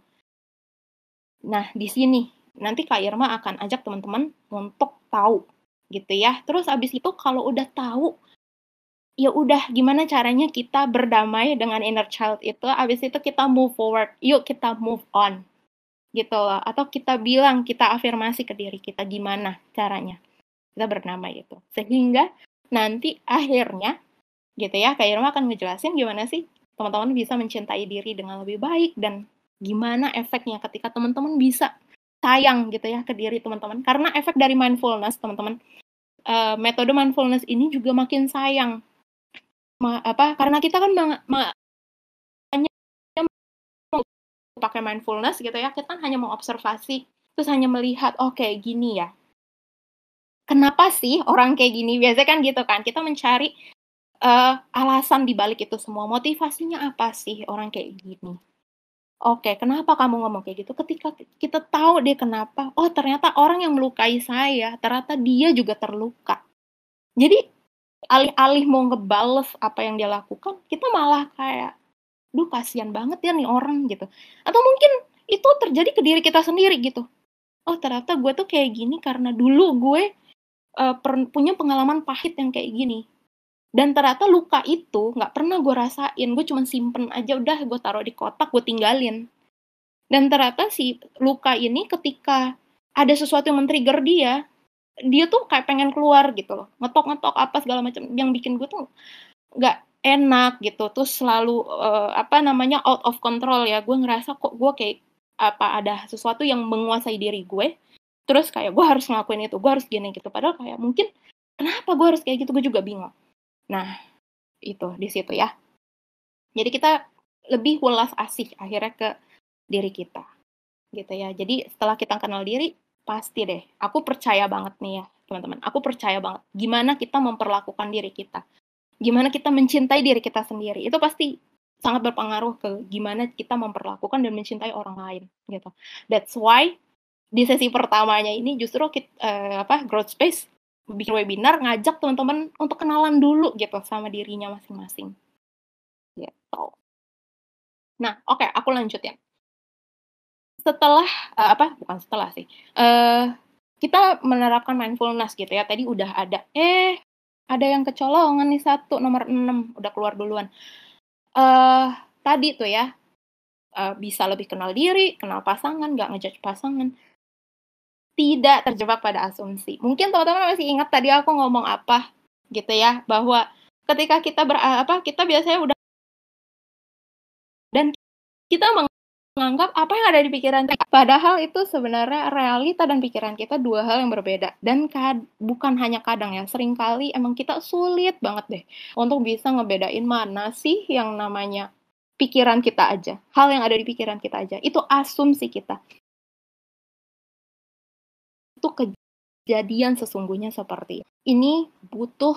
Speaker 2: Nah, di sini nanti Kak Irma akan ajak teman-teman untuk tahu gitu ya. Terus abis itu kalau udah tahu ya udah gimana caranya kita berdamai dengan inner child itu abis itu kita move forward yuk kita move on gitu loh. Atau kita bilang kita afirmasi ke diri kita gimana caranya kita berdamai itu. Sehingga nanti akhirnya gitu ya Kak Irma akan ngejelasin gimana sih teman-teman bisa mencintai diri dengan lebih baik dan gimana efeknya ketika teman-teman bisa sayang gitu ya ke diri teman-teman. Karena efek dari mindfulness teman-teman uh, metode mindfulness ini juga makin sayang ma apa, karena kita kan hanya pakai mindfulness gitu ya, kita kan hanya mengobservasi, terus hanya melihat, "Oh, kayak gini ya." Kenapa sih orang kayak gini? Biasanya kan gitu kan, kita mencari, uh, alasan di balik itu semua, motivasinya apa sih orang kayak gini. Oke, kenapa kamu ngomong kayak gitu? Ketika kita tahu dia kenapa, oh ternyata orang yang melukai saya, ternyata dia juga terluka. Jadi alih-alih mau ngebales apa yang dia lakukan, kita malah kayak, duh kasihan banget ya nih orang gitu. Atau mungkin itu terjadi ke diri kita sendiri gitu. Oh ternyata gue tuh kayak gini karena dulu gue uh, punya pengalaman pahit yang kayak gini. Dan ternyata luka itu nggak pernah gue rasain, gue cuma simpen aja udah gue taruh di kotak, gue tinggalin. Dan ternyata si luka ini ketika ada sesuatu yang men-trigger dia, dia tuh kayak pengen keluar gitu loh. Ngetok-ngetok apa segala macam. Yang bikin gue tuh nggak enak gitu. Terus selalu uh, apa namanya out of control ya. Gue ngerasa kok gue kayak apa ada sesuatu yang menguasai diri gue. Terus kayak gue harus ngelakuin itu gue harus gini gitu. Padahal kayak mungkin kenapa gue harus kayak gitu? Gue juga bingung. Nah itu di situ ya. Jadi kita lebih welas asih akhirnya ke diri kita. Gitu ya. Jadi setelah kita kenal diri Pasti deh, aku percaya banget nih ya, teman-teman. Aku percaya banget gimana kita memperlakukan diri kita. Gimana kita mencintai diri kita sendiri. Itu pasti sangat berpengaruh ke gimana kita memperlakukan dan mencintai orang lain gitu. That's why di sesi pertamanya ini justru kita, uh, eh, apa growth space bikin webinar ngajak teman-teman untuk kenalan dulu gitu sama dirinya masing-masing. Gitu. Nah, oke, okay, aku lanjut ya setelah uh, apa bukan setelah sih uh, kita menerapkan mindfulness gitu ya. Tadi udah ada eh ada yang kecolongan nih satu nomor 6 udah keluar duluan. Uh, tadi tuh ya uh, bisa lebih kenal diri kenal pasangan nggak ngejudge pasangan. Tidak terjebak pada asumsi. Mungkin teman-teman masih ingat tadi aku ngomong apa gitu ya bahwa ketika kita ber apa kita biasanya udah dan kita menganggap apa yang ada di pikiran kita. Padahal itu sebenarnya realita dan pikiran kita dua hal yang berbeda. Dan kad bukan hanya kadang ya, sering kali emang kita sulit banget deh untuk bisa ngebedain mana sih yang namanya pikiran kita aja. Hal yang ada di pikiran kita aja. Itu asumsi kita. Itu kejadian sesungguhnya seperti ini butuh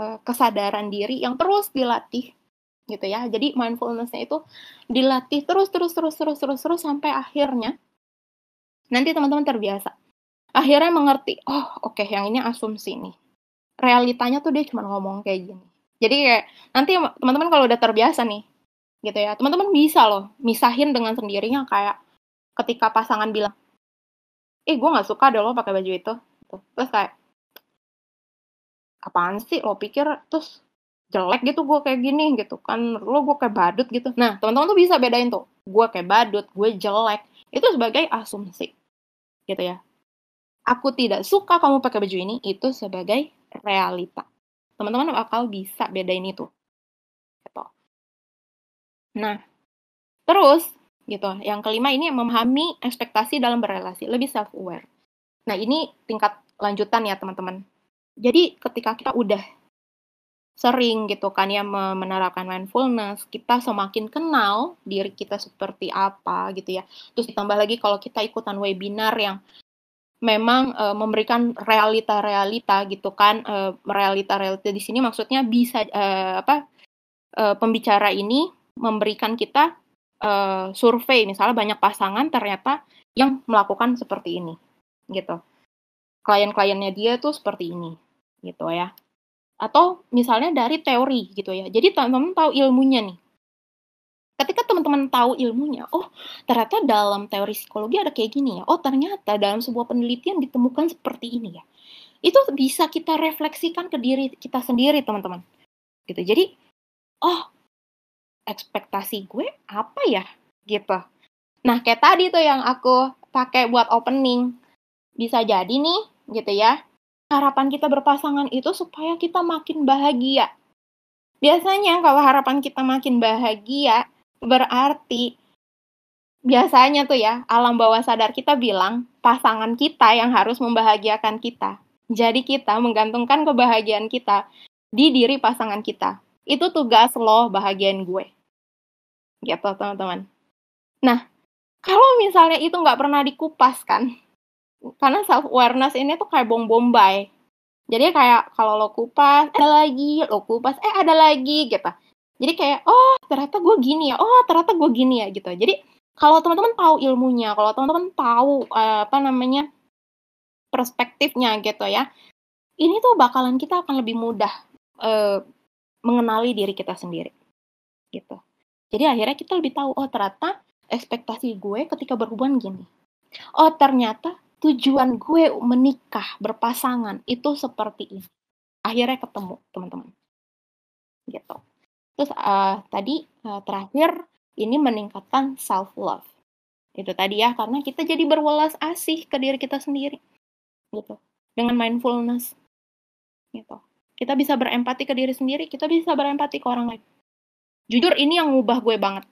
Speaker 2: uh, kesadaran diri yang terus dilatih gitu ya. Jadi mindfulnessnya itu dilatih terus terus terus terus terus terus sampai akhirnya nanti teman-teman terbiasa. Akhirnya mengerti, oh oke okay, yang ini asumsi nih. Realitanya tuh dia cuma ngomong kayak gini. Jadi kayak nanti teman-teman kalau udah terbiasa nih, gitu ya, teman-teman bisa loh misahin dengan sendirinya kayak ketika pasangan bilang, eh gue nggak suka deh lo pakai baju itu, terus kayak apaan sih lo pikir terus jelek gitu gue kayak gini gitu kan. Lo gue kayak badut gitu. Nah teman-teman tuh bisa bedain tuh. Gue kayak badut gue jelek. Itu sebagai asumsi gitu ya. Aku tidak suka kamu pakai baju ini itu sebagai realita. Teman-teman bakal bisa bedain itu gitu. Nah terus gitu. Yang kelima ini memahami ekspektasi dalam berrelasi. Lebih self aware nah ini tingkat lanjutan ya teman-teman. Jadi ketika kita udah sering gitu kan ya menerapkan mindfulness, kita semakin kenal diri kita seperti apa gitu ya. Terus ditambah lagi kalau kita ikutan webinar yang memang uh, memberikan realita-realita gitu kan, uh, realita-realita di sini maksudnya bisa uh, apa uh, pembicara ini memberikan kita uh, survei misalnya banyak pasangan ternyata yang melakukan seperti ini gitu klien-kliennya dia tuh seperti ini gitu ya atau misalnya dari teori gitu ya jadi teman-teman tahu ilmunya nih ketika teman-teman tahu ilmunya, oh ternyata dalam teori psikologi ada kayak gini ya, oh ternyata dalam sebuah penelitian ditemukan seperti ini ya. Itu bisa kita refleksikan ke diri kita sendiri teman-teman. Gitu. Jadi, oh ekspektasi gue apa ya gitu. Nah kayak tadi tuh yang aku pakai buat opening, bisa jadi nih gitu ya, harapan kita berpasangan itu supaya kita makin bahagia. Biasanya kalau harapan kita makin bahagia, Berarti biasanya tuh ya, alam bawah sadar kita bilang pasangan kita yang harus membahagiakan kita. Jadi kita menggantungkan kebahagiaan kita di diri pasangan kita. Itu tugas lo bahagiain gue. Gitu teman-teman. Nah, kalau misalnya itu nggak pernah dikupas kan, karena self awareness ini tuh kayak bom bombay. Jadi kayak kalau lo kupas, ada lagi, lo kupas, eh ada lagi gitu. Jadi kayak oh ternyata gue gini ya. Oh ternyata gue gini ya gitu. Jadi kalau teman-teman tahu ilmunya kalau teman-teman tahu uh, apa namanya perspektifnya gitu ya ini tuh bakalan kita akan lebih mudah uh, mengenali diri kita sendiri gitu. Jadi akhirnya kita lebih tahu oh ternyata ekspektasi gue ketika berhubungan gini. Oh ternyata tujuan gue menikah berpasangan itu seperti ini akhirnya ketemu teman-teman gitu Terus uh, tadi uh, terakhir ini meningkatkan self love. Itu tadi ya karena kita jadi berwelas asih ke diri kita sendiri. Gitu. Dengan mindfulness. Gitu. Kita bisa berempati ke diri sendiri, kita bisa berempati ke orang lain. Jujur ini yang ngubah gue banget.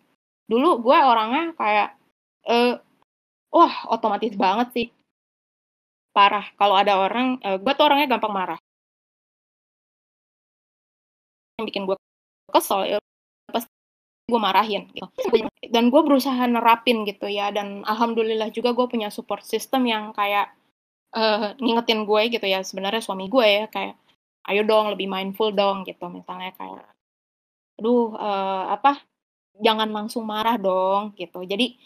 Speaker 2: Dulu gue orangnya kayak uh, wah, otomatis banget sih. Parah. Kalau ada orang, uh, gue tuh orangnya gampang marah. Yang bikin gue kesel ya pas gue marahin gitu. dan gue berusaha nerapin gitu ya dan alhamdulillah juga gue punya support system yang kayak uh, ngingetin gue gitu ya sebenarnya suami gue ya kayak ayo dong lebih mindful dong gitu misalnya kayak aduh uh, apa jangan langsung marah dong gitu jadi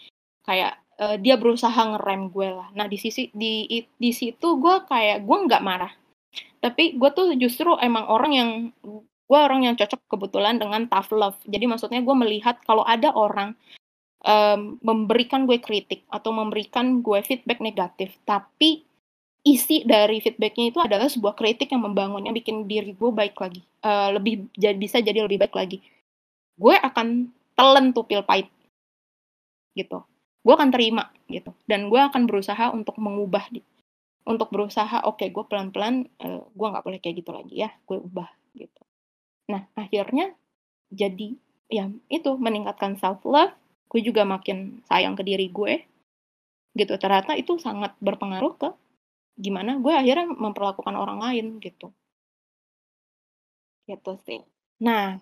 Speaker 2: kayak uh, dia berusaha ngerem gue lah nah di sisi di di situ gue kayak gue nggak marah tapi gue tuh justru emang orang yang gue orang yang cocok kebetulan dengan tough love. Jadi maksudnya gue melihat kalau ada orang um, memberikan gue kritik atau memberikan gue feedback negatif, tapi isi dari feedbacknya itu adalah sebuah kritik yang membangun, yang bikin diri gue baik lagi, uh, lebih jadi bisa jadi lebih baik lagi. Gue akan telan tuh pil pahit, gitu. Gue akan terima gitu, dan gue akan berusaha untuk mengubah, untuk berusaha, oke, okay, gue pelan-pelan, uh, gue nggak boleh kayak gitu lagi ya, gue ubah gitu. Nah, akhirnya jadi ya itu meningkatkan self love, gue juga makin sayang ke diri gue. Gitu. Ternyata itu sangat berpengaruh ke gimana gue akhirnya memperlakukan orang lain gitu. Gitu sih. Nah,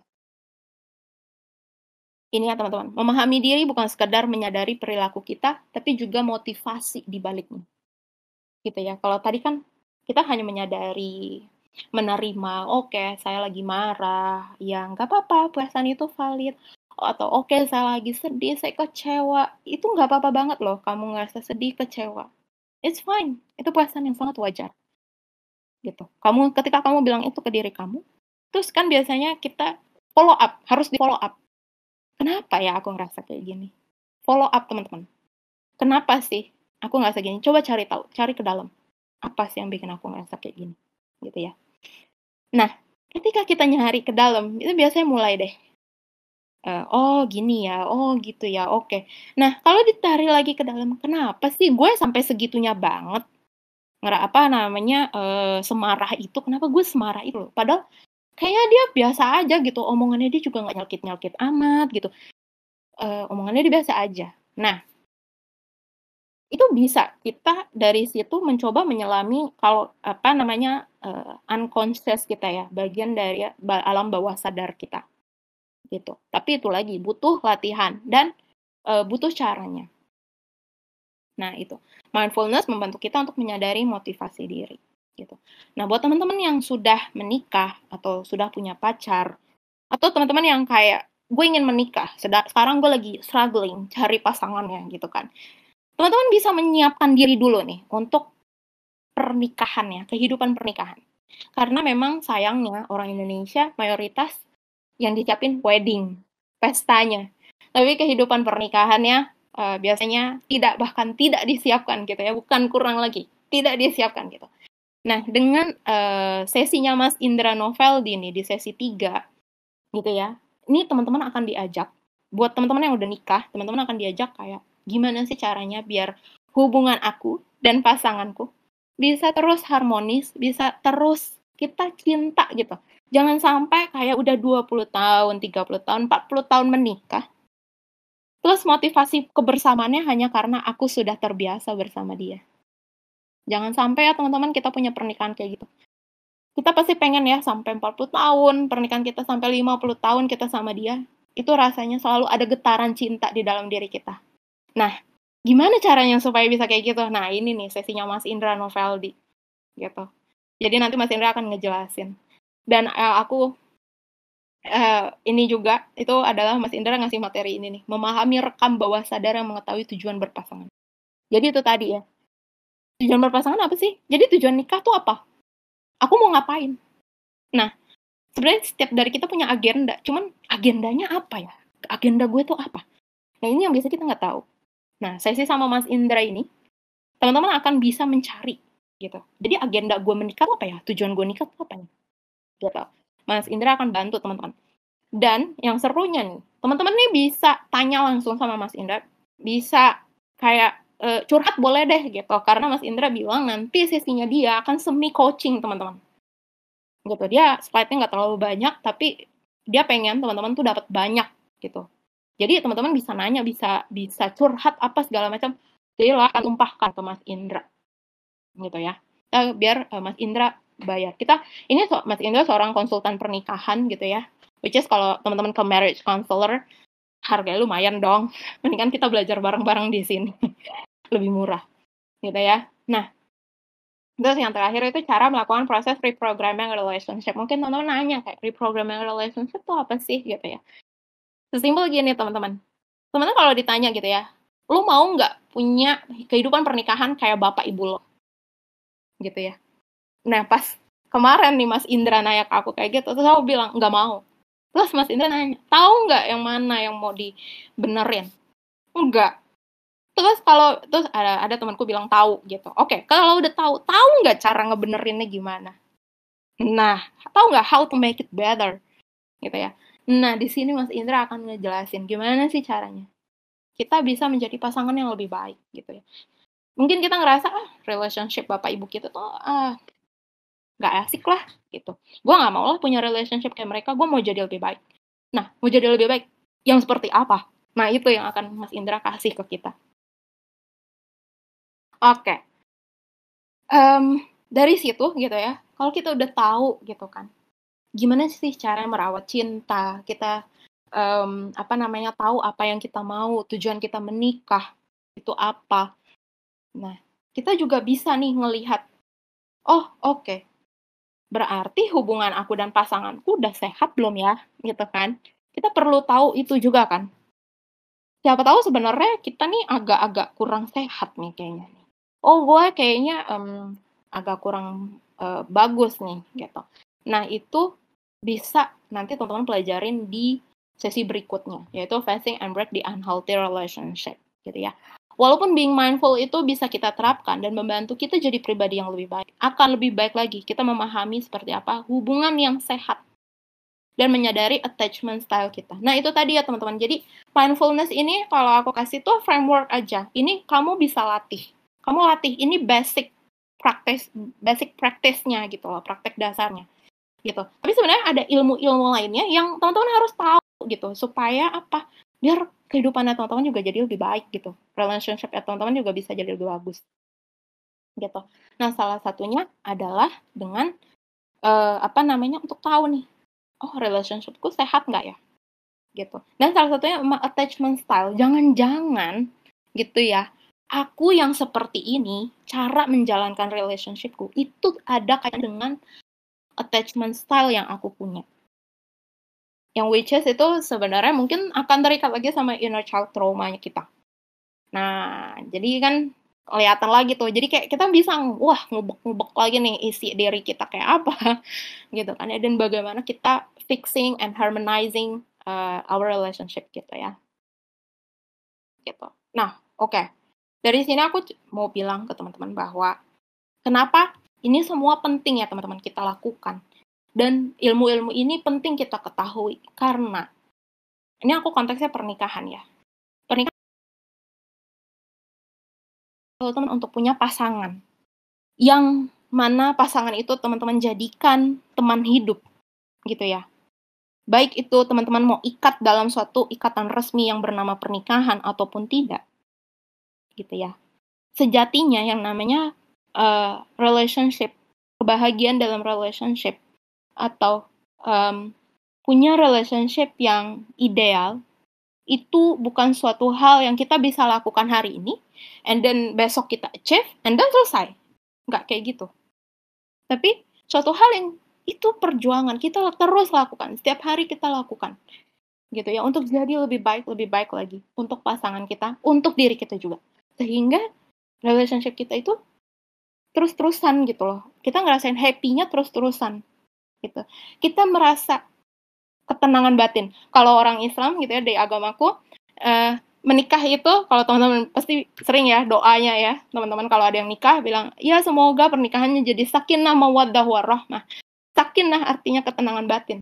Speaker 2: ini ya teman-teman, memahami diri bukan sekedar menyadari perilaku kita, tapi juga motivasi di baliknya. Gitu ya. Kalau tadi kan kita hanya menyadari menerima, oke saya lagi marah, ya nggak apa-apa perasaan itu valid, atau oke saya lagi sedih, saya kecewa, itu nggak apa-apa banget loh kamu ngerasa sedih, kecewa. It's fine, itu perasaan yang sangat wajar. Gitu. Kamu ketika kamu bilang itu ke diri kamu, terus kan biasanya kita follow up, harus di follow up. Kenapa ya aku ngerasa kayak gini? Follow up teman-teman. Kenapa sih aku ngerasa gini? Coba cari tahu, cari ke dalam. Apa sih yang bikin aku ngerasa kayak gini? gitu ya. Nah, ketika kita nyari ke dalam, itu biasanya mulai deh. Uh, oh gini ya, oh gitu ya, oke. Okay. Nah kalau ditarik lagi ke dalam, kenapa sih gue sampai segitunya banget ngera apa namanya uh, semarah itu? Kenapa gue semarah itu? Padahal kayaknya dia biasa aja gitu, omongannya dia juga nggak nyelkit nyelkit amat gitu. Uh, omongannya dia biasa aja. Nah itu bisa kita dari situ mencoba menyelami kalau apa namanya uh, unconscious kita ya bagian dari alam bawah sadar kita gitu tapi itu lagi butuh latihan dan uh, butuh caranya nah itu mindfulness membantu kita untuk menyadari motivasi diri gitu nah buat teman-teman yang sudah menikah atau sudah punya pacar atau teman-teman yang kayak gue ingin menikah. Sekarang gue lagi struggling cari pasangannya gitu kan. Teman-teman bisa menyiapkan diri dulu nih untuk pernikahannya, kehidupan pernikahan. Karena memang sayangnya orang Indonesia mayoritas yang disiapin wedding, pestanya. Tapi kehidupan pernikahannya uh, biasanya tidak bahkan tidak disiapkan gitu ya, bukan kurang lagi, tidak disiapkan gitu. Nah, dengan uh, sesinya Mas Indra Novel di ini di sesi 3 gitu ya ini teman-teman akan diajak buat teman-teman yang udah nikah, teman-teman akan diajak kayak gimana sih caranya biar hubungan aku dan pasanganku bisa terus harmonis, bisa terus kita cinta gitu. Jangan sampai kayak udah 20 tahun, 30 tahun, 40 tahun menikah. Terus motivasi kebersamaannya hanya karena aku sudah terbiasa bersama dia. Jangan sampai ya teman-teman kita punya pernikahan kayak gitu kita pasti pengen ya sampai 40 tahun, pernikahan kita sampai 50 tahun kita sama dia, itu rasanya selalu ada getaran cinta di dalam diri kita. Nah, gimana caranya supaya bisa kayak gitu? Nah, ini nih sesinya Mas Indra Noveldi. Gitu. Jadi nanti Mas Indra akan ngejelasin. Dan uh, aku uh, ini juga itu adalah Mas Indra ngasih materi ini nih, memahami rekam bawah sadar yang mengetahui tujuan berpasangan. Jadi itu tadi ya. Tujuan berpasangan apa sih? Jadi tujuan nikah tuh apa? aku mau ngapain? Nah sebenarnya setiap dari kita punya agenda. Cuman agendanya apa ya? Agenda gue tuh apa? Nah ini yang biasa kita nggak tahu. Nah saya sih sama Mas Indra ini teman-teman akan bisa mencari gitu. Jadi agenda gue menikah apa ya? Tujuan gue nikah apa ya? Gitu. Mas Indra akan bantu teman-teman. Dan yang serunya nih teman-teman nih bisa tanya langsung sama Mas Indra. Bisa kayak uh, curhat boleh deh gitu. Karena Mas Indra bilang nanti sesinya dia akan semi coaching teman-teman. Gitu. Dia slide-nya nggak terlalu banyak tapi dia pengen teman-teman tuh dapat banyak gitu. Jadi teman-teman bisa nanya bisa bisa curhat apa segala macam. Jadi lah akan tumpahkan ke Mas Indra. Gitu ya. Kita biar uh, Mas Indra bayar. Kita ini so, Mas Indra seorang konsultan pernikahan gitu ya. Which is kalau teman-teman ke marriage counselor harganya lumayan dong. Mendingan kita belajar bareng-bareng di sini lebih murah gitu ya. Nah terus yang terakhir itu cara melakukan proses reprogramming relationship. Mungkin teman-teman nanya kayak reprogramming relationship itu apa sih gitu ya. Sesimpel gini teman-teman. Teman-teman kalau ditanya gitu ya lu mau nggak punya kehidupan pernikahan kayak bapak ibu lo? Gitu ya. Nah pas kemarin nih Mas Indra nanya ke aku kayak gitu terus aku bilang nggak mau. Terus Mas Indra nanya tahu nggak yang mana yang mau dibenerin? Enggak terus kalau terus ada ada temanku bilang tahu gitu. Oke okay, kalau udah tahu tahu nggak cara ngebenerinnya gimana? Nah tahu nggak how to make it better? Gitu ya. Nah di sini Mas Indra akan ngejelasin gimana sih caranya. Kita bisa menjadi pasangan yang lebih baik gitu ya. Mungkin kita ngerasa ah relationship bapak ibu kita tuh ah nggak asik lah gitu. Gue nggak mau lah punya relationship kayak mereka gue mau jadi lebih baik. Nah mau jadi lebih baik yang seperti apa? Nah itu yang akan Mas Indra kasih ke kita Oke. Um, dari situ gitu ya, kalau kita udah tahu gitu kan, gimana sih cara merawat cinta, kita um, apa namanya tahu apa yang kita mau, tujuan kita menikah itu apa. Nah, kita juga bisa nih ngelihat, oh oke, okay. berarti hubungan aku dan pasanganku udah sehat belum ya, gitu kan? Kita perlu tahu itu juga kan. Siapa tahu sebenarnya kita nih agak-agak kurang sehat nih kayaknya oh gue kayaknya um, agak kurang uh, bagus nih gitu. Nah itu bisa nanti teman-teman pelajarin di sesi berikutnya yaitu facing and break the unhealthy relationship gitu ya. Walaupun being mindful itu bisa kita terapkan dan membantu kita jadi pribadi yang lebih baik, akan lebih baik lagi kita memahami seperti apa hubungan yang sehat dan menyadari attachment style kita. Nah, itu tadi ya teman-teman. Jadi, mindfulness ini kalau aku kasih tuh framework aja. Ini kamu bisa latih kamu latih ini basic praktis basic praktisnya gitu loh praktek dasarnya gitu. Tapi sebenarnya ada ilmu-ilmu lainnya yang teman-teman harus tahu gitu. Supaya apa? Biar kehidupannya teman-teman juga jadi lebih baik gitu. Relationship teman-teman juga bisa jadi lebih bagus gitu. Nah salah satunya adalah dengan uh, apa namanya untuk tahu nih oh relationshipku sehat nggak ya? Gitu. Dan salah satunya attachment style. Jangan-jangan gitu ya aku yang seperti ini, cara menjalankan relationshipku itu ada kayak dengan attachment style yang aku punya. Yang which is itu sebenarnya mungkin akan terikat lagi sama inner child traumanya kita. Nah, jadi kan kelihatan lagi tuh. Jadi kayak kita bisa wah ngubek-ngubek lagi nih isi diri kita kayak apa gitu kan ya dan bagaimana kita fixing and harmonizing uh, our relationship gitu ya. Gitu. Nah, oke. Okay. Dari sini aku mau bilang ke teman-teman bahwa kenapa ini semua penting ya teman-teman kita lakukan. Dan ilmu-ilmu ini penting kita ketahui karena ini aku konteksnya pernikahan ya. Pernikahan teman untuk punya pasangan yang mana pasangan itu teman-teman jadikan teman hidup gitu ya. Baik itu teman-teman mau ikat dalam suatu ikatan resmi yang bernama pernikahan ataupun tidak. Gitu ya. Sejatinya yang namanya uh, relationship, kebahagiaan dalam relationship atau um, punya relationship yang ideal itu bukan suatu hal yang kita bisa lakukan hari ini and then besok kita achieve and then selesai. Nggak kayak gitu. Tapi suatu hal yang itu perjuangan kita terus lakukan setiap hari kita lakukan gitu ya. Untuk jadi lebih baik lebih baik lagi. Untuk pasangan kita untuk diri kita juga sehingga relationship kita itu terus-terusan gitu loh kita ngerasain happy-nya terus-terusan gitu. Kita merasa ketenangan batin. Kalau orang Islam gitu ya dari agamaku uh, menikah itu kalau teman-teman pasti sering ya doanya ya teman-teman kalau ada yang nikah bilang ya semoga pernikahannya jadi sakinah mawaddah warahmah. Sakinah artinya ketenangan batin.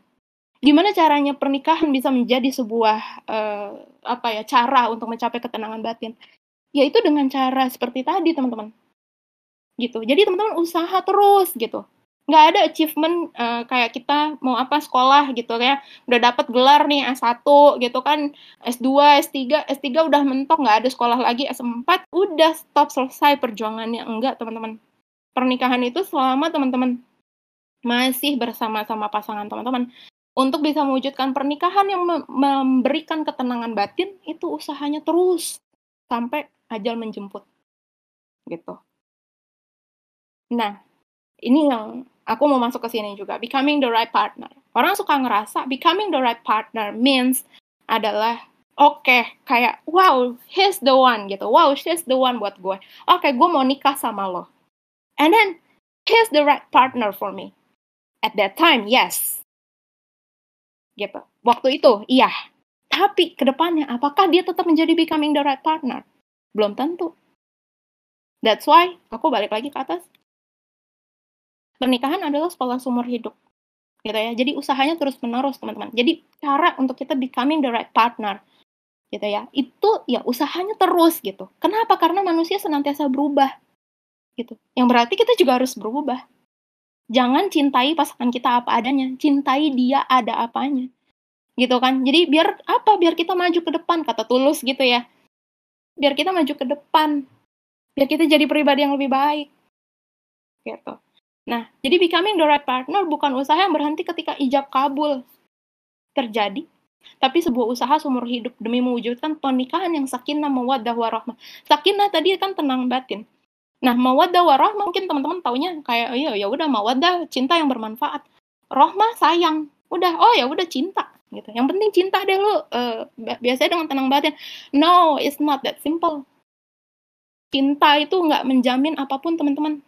Speaker 2: Gimana caranya pernikahan bisa menjadi sebuah uh, apa ya cara untuk mencapai ketenangan batin? Yaitu dengan cara seperti tadi teman-teman. Gitu. Jadi teman-teman usaha terus gitu. Nggak ada achievement uh, kayak kita mau apa sekolah gitu ya. Udah dapat gelar nih S1 gitu kan. S2 S3 S3 udah mentok nggak ada sekolah lagi. S4 udah stop selesai perjuangannya. Enggak teman-teman. Pernikahan itu selama teman-teman masih bersama-sama pasangan teman-teman. Untuk bisa mewujudkan pernikahan yang memberikan ketenangan batin itu usahanya terus sampai ajal menjemput gitu. Nah ini yang aku mau masuk ke sini juga. Becoming the right partner. Orang suka ngerasa becoming the right partner means adalah oke okay, kayak wow he's the one gitu. Wow she's the one buat gue. Oke okay, gue mau nikah sama lo. And then he's the right partner for me. At that time yes. Gitu. Waktu itu iya. Tapi ke depannya apakah dia tetap menjadi becoming the right partner belum tentu. That's why aku balik lagi ke atas. Pernikahan adalah sekolah sumur hidup gitu ya. Jadi usahanya terus menerus teman-teman. Jadi cara untuk kita becoming the right partner gitu ya. Itu ya usahanya terus gitu. Kenapa? Karena manusia senantiasa berubah gitu. Yang berarti kita juga harus berubah. Jangan cintai pasangan kita apa adanya cintai dia ada apanya gitu kan. Jadi biar apa? Biar kita maju ke depan kata tulus gitu ya biar kita maju ke depan biar kita jadi pribadi yang lebih baik gitu Nah, jadi becoming the right partner bukan usaha yang berhenti ketika ijab kabul terjadi, tapi sebuah usaha seumur hidup demi mewujudkan pernikahan yang sakinah, mawaddah, warahmah. Sakinah tadi kan tenang batin. Nah, mawaddah, warahmah mungkin teman-teman taunya kayak iya ya udah mawaddah cinta yang bermanfaat. Rohmah sayang. Udah, oh ya udah cinta gitu. Yang penting cinta deh lu uh, biasanya dengan tenang batin. No, it's not that simple. Cinta itu nggak menjamin apa pun teman-teman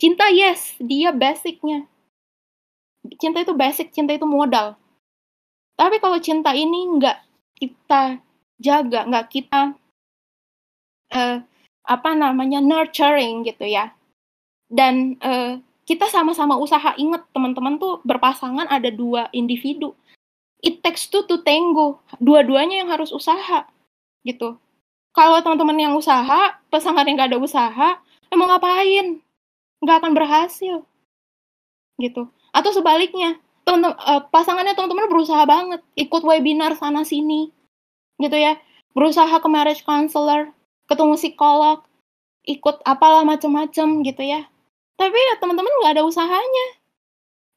Speaker 2: Cinta yes, dia basicnya. Cinta itu basic, cinta itu modal. Tapi kalau cinta ini nggak kita jaga, nggak kita uh, apa namanya nurturing gitu ya, dan uh, kita sama-sama usaha inget teman-teman tuh berpasangan ada dua individu. It takes two to tango. Dua-duanya yang harus usaha gitu. Kalau teman-teman yang usaha, pasangan yang nggak ada usaha, emang ngapain? nggak akan berhasil gitu atau sebaliknya temen, uh, pasangannya teman-teman berusaha banget ikut webinar sana sini gitu ya berusaha ke marriage counselor ketemu psikolog ikut apalah macem-macem gitu ya tapi ya teman-teman nggak ada usahanya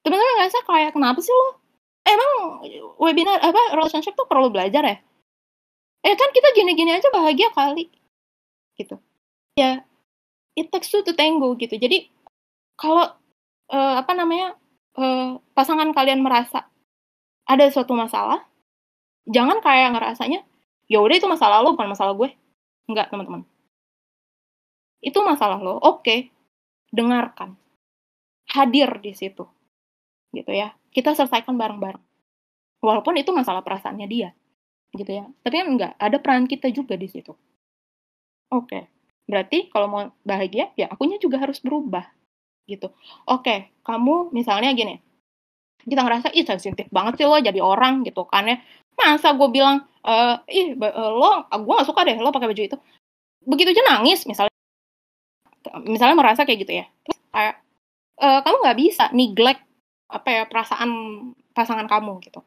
Speaker 2: teman-teman ngerasa kayak kenapa sih lo emang webinar apa relationship tuh perlu belajar ya eh kan kita gini-gini aja bahagia kali gitu ya it takes two to tango gitu. Jadi kalau uh, apa namanya uh, pasangan kalian merasa ada suatu masalah, jangan kayak ngerasanya, ya udah itu masalah lo bukan masalah gue. Enggak, teman-teman. Itu masalah lo. Oke. Dengarkan. Hadir di situ. Gitu ya. Kita selesaikan bareng-bareng. Walaupun itu masalah perasaannya dia. Gitu ya. Tapi kan enggak, ada peran kita juga di situ. Oke. Berarti kalau mau bahagia, ya akunya juga harus berubah. Gitu. Oke, kamu misalnya gini. Kita ngerasa, ih sensitif banget sih lo jadi orang gitu kan ya. Masa gue bilang, uh, ih lo, gue gak suka deh lo pakai baju itu. Begitu aja nangis misalnya misalnya merasa kayak gitu ya terus kayak e, kamu nggak bisa neglect apa ya perasaan pasangan kamu gitu.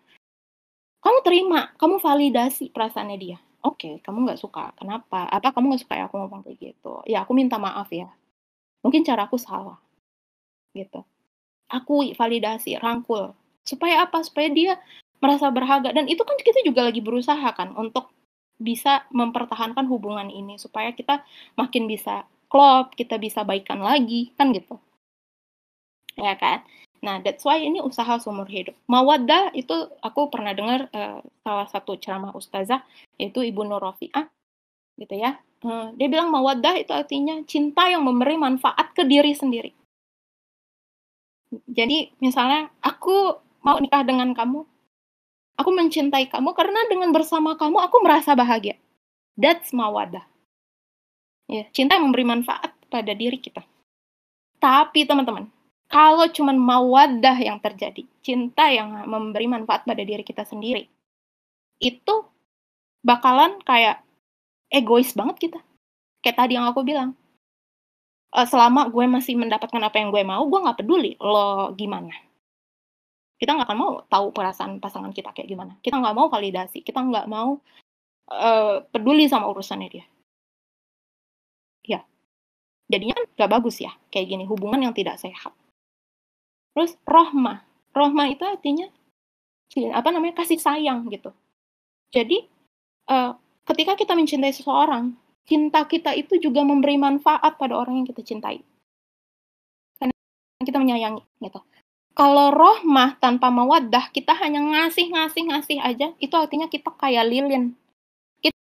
Speaker 2: Kamu terima kamu validasi perasaannya dia. Oke okay, kamu nggak suka. Kenapa? Apa kamu nggak suka ya aku ngomong kayak gitu? Ya aku minta maaf ya. Mungkin cara aku salah. Gitu. Aku validasi rangkul. Supaya apa? Supaya dia merasa berharga. Dan itu kan kita juga lagi berusaha kan untuk bisa mempertahankan hubungan ini. Supaya kita makin bisa klop, kita bisa baikan lagi, kan gitu. Ya kan? Nah, that's why ini usaha seumur hidup. Mawaddah itu aku pernah dengar uh, salah satu ceramah ustazah yaitu Ibu Nur Rafi'ah gitu ya. Uh, dia bilang mawaddah itu artinya cinta yang memberi manfaat ke diri sendiri. Jadi misalnya aku mau nikah dengan kamu, aku mencintai kamu karena dengan bersama kamu aku merasa bahagia. That's mawaddah. Ya, cinta memberi manfaat pada diri kita. Tapi teman-teman, kalau cuma mawadah yang terjadi, cinta yang memberi manfaat pada diri kita sendiri, itu bakalan kayak egois banget kita. Kayak tadi yang aku bilang, e, selama gue masih mendapatkan apa yang gue mau, gue nggak peduli lo gimana. Kita nggak akan mau tahu perasaan pasangan kita kayak gimana. Kita nggak mau validasi, kita nggak mau uh, peduli sama urusannya dia ya jadinya kan gak bagus ya kayak gini hubungan yang tidak sehat terus rohmah. Rohmah itu artinya apa namanya kasih sayang gitu. Jadi uh, ketika kita mencintai seseorang cinta kita itu juga memberi manfaat pada orang yang kita cintai. Karena kita menyayangi gitu. Kalau rohmah tanpa mawadah kita hanya ngasih ngasih ngasih aja itu artinya kita kayak lilin. Kita,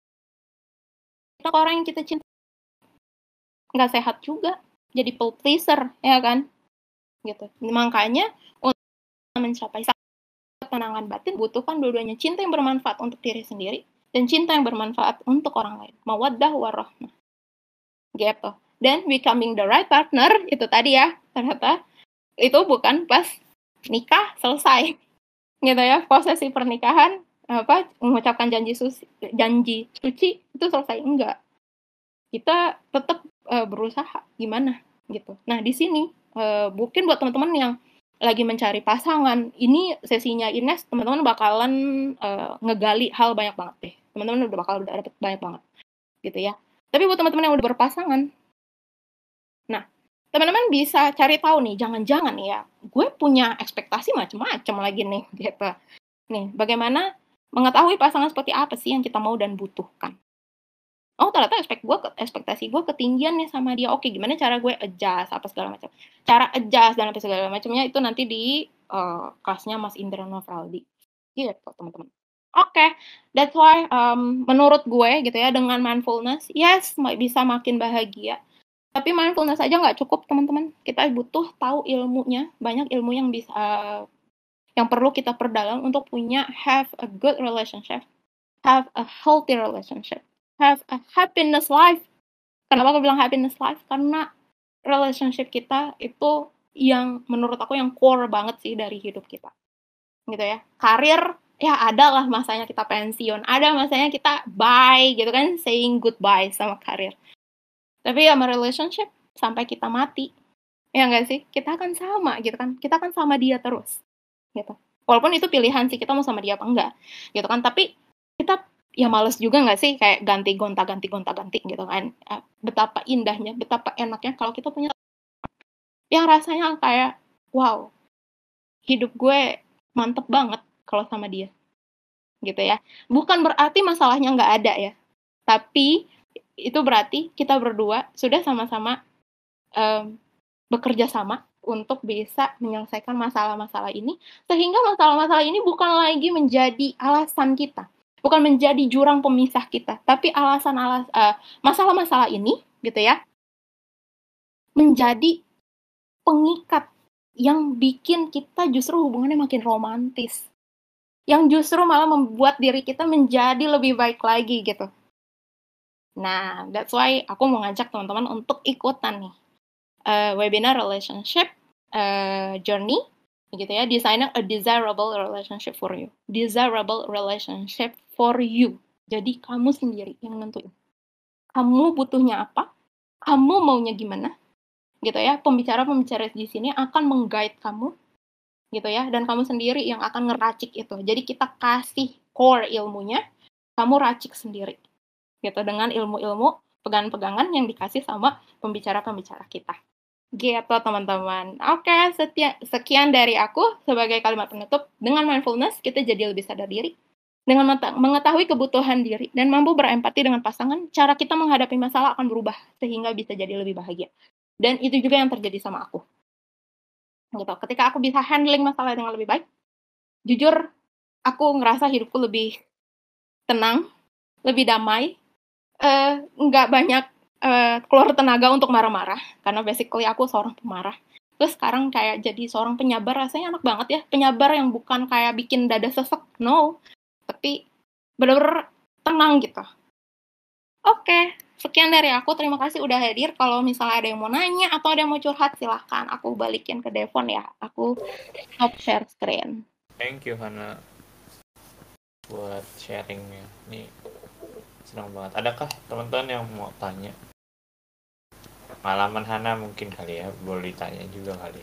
Speaker 2: kita orang yang kita cinta nggak sehat juga jadi pleaser ya kan gitu. Makanya untuk mencapai ketenangan batin butuhkan dua-duanya cinta yang bermanfaat untuk diri sendiri dan cinta yang bermanfaat untuk orang lain. Mawaddah warahmah. Gitu. Dan becoming the right partner itu tadi ya ternyata itu bukan pas nikah selesai. Gitu ya prosesi pernikahan apa mengucapkan janji suci janji suci itu selesai. Enggak. Kita tetap uh, berusaha. Gimana? Gitu. Nah di sini uh, mungkin buat teman-teman yang lagi mencari pasangan, ini sesinya Ines teman-teman bakalan uh, ngegali hal banyak banget deh. Teman-teman udah bakal udah dapet banyak banget gitu ya. Tapi buat teman-teman yang udah berpasangan, nah teman-teman bisa cari tahu nih, jangan-jangan ya, gue punya ekspektasi macam-macam lagi nih gitu. Nih, bagaimana mengetahui pasangan seperti apa sih yang kita mau dan butuhkan oh ternyata ekspek gue ekspektasi gue ketinggian nih sama dia. Oke gimana cara gue adjust apa segala macam. Cara adjust dan apa segala macamnya itu nanti di uh, kelasnya Mas Indra Novaldi. Gitu teman-teman. Oke okay. that's why um, menurut gue gitu ya dengan mindfulness yes bisa makin bahagia. Tapi mindfulness aja nggak cukup teman-teman. Kita butuh tahu ilmunya. Banyak ilmu yang bisa uh, yang perlu kita perdalam untuk punya have a good relationship have a healthy relationship have a happiness life. Kenapa aku bilang happiness life? Karena relationship kita itu yang menurut aku yang core banget sih dari hidup kita. Gitu ya. Karir ya ada lah masanya kita pensiun, ada masanya kita bye gitu kan, saying goodbye sama karir. Tapi sama relationship sampai kita mati. Ya enggak sih? Kita akan sama gitu kan. Kita akan sama dia terus. Gitu. Walaupun itu pilihan sih kita mau sama dia apa enggak. Gitu kan. Tapi kita ya males juga nggak sih kayak ganti gonta ganti gonta ganti gitu kan. Eh, betapa indahnya betapa enaknya kalau kita punya yang rasanya kayak wow hidup gue mantep banget kalau sama dia gitu ya. Bukan berarti masalahnya nggak ada ya tapi itu berarti kita berdua sudah sama-sama um, bekerja sama untuk bisa menyelesaikan masalah-masalah ini sehingga masalah-masalah ini bukan lagi menjadi alasan kita bukan menjadi jurang pemisah kita tapi alasan alas uh, masalah-masalah ini gitu ya menjadi pengikat yang bikin kita justru hubungannya makin romantis yang justru malah membuat diri kita menjadi lebih baik lagi gitu. Nah, that's why aku mau ngajak teman-teman untuk ikutan nih uh, webinar relationship uh, journey gitu ya, designing a desirable relationship for you. Desirable relationship for you. Jadi kamu sendiri yang nentuin. Kamu butuhnya apa? Kamu maunya gimana? Gitu ya. Pembicara-pembicara di sini akan mengguide kamu gitu ya dan kamu sendiri yang akan ngeracik itu. Jadi kita kasih core ilmunya, kamu racik sendiri gitu dengan ilmu-ilmu pegangan-pegangan yang dikasih sama pembicara-pembicara kita. Gitu teman-teman. Oke, setia, sekian dari aku sebagai kalimat penutup. Dengan mindfulness kita jadi lebih sadar diri. Dengan mengetahui kebutuhan diri dan mampu berempati dengan pasangan, cara kita menghadapi masalah akan berubah sehingga bisa jadi lebih bahagia. Dan itu juga yang terjadi sama aku. Gitu. Ketika aku bisa handling masalah dengan lebih baik, jujur aku ngerasa hidupku lebih tenang, lebih damai, uh, nggak banyak uh, keluar tenaga untuk marah-marah karena basically aku seorang pemarah. Terus sekarang kayak jadi seorang penyabar rasanya enak banget ya. Penyabar yang bukan kayak bikin dada sesek no. Tapi bener-bener tenang gitu. Oke sekian dari aku. Terima kasih udah hadir. Kalau misalnya ada yang mau nanya atau ada yang mau curhat silahkan aku balikin ke Devon ya. Aku stop share screen.
Speaker 1: Thank you Hana buat sharingnya. Nih senang banget. Adakah teman-teman yang mau tanya pengalaman Hana mungkin kali ya boleh ditanya juga kali.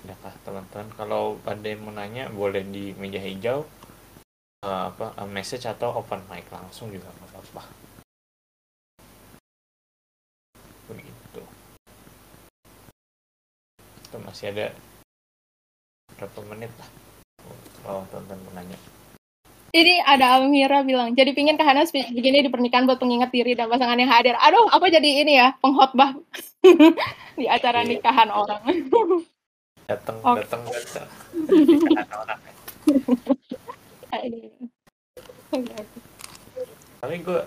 Speaker 1: Adakah teman-teman kalau ada yang mau nanya boleh di meja hijau uh, apa uh, message atau open mic langsung juga nggak apa-apa. Begitu. Itu masih ada berapa menit lah? Kalau teman-teman mau nanya
Speaker 2: ini ada Almira bilang, jadi pingin Hana begini di pernikahan buat pengingat diri dan pasangan yang hadir. Aduh, apa jadi ini ya, pengkhotbah di acara iya. nikahan orang.
Speaker 1: datang, okay. datang, datang. orang. Tapi gue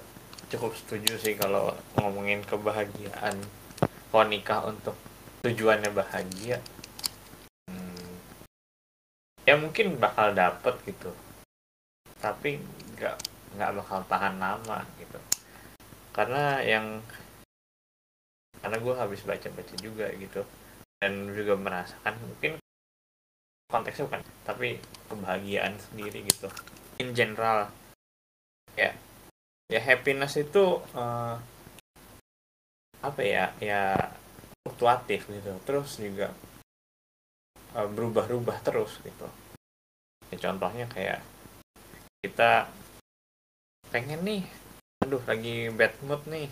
Speaker 1: cukup setuju sih kalau ngomongin kebahagiaan kalau nikah untuk tujuannya bahagia. Hmm, ya mungkin bakal dapet gitu tapi nggak nggak bakal tahan lama gitu. Karena yang karena gue habis baca-baca juga gitu. Dan juga merasakan mungkin konteksnya bukan tapi kebahagiaan sendiri gitu. In general. Ya ya happiness itu uh, apa ya ya fluktuatif gitu. Terus juga uh, berubah-ubah terus gitu. Ya, contohnya kayak kita pengen nih aduh lagi bad mood nih.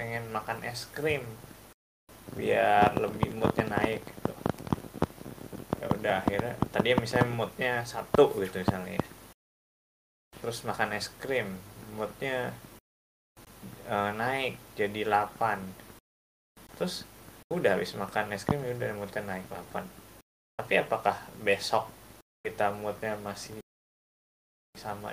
Speaker 1: Pengen makan es krim biar lebih moodnya naik gitu. Ya udah akhirnya tadi misalnya moodnya satu gitu misalnya. Ya. terus makan es krim moodnya uh, naik jadi 8 terus udah habis makan es krim ya udah moodnya naik 8 tapi apakah besok kita moodnya masih sama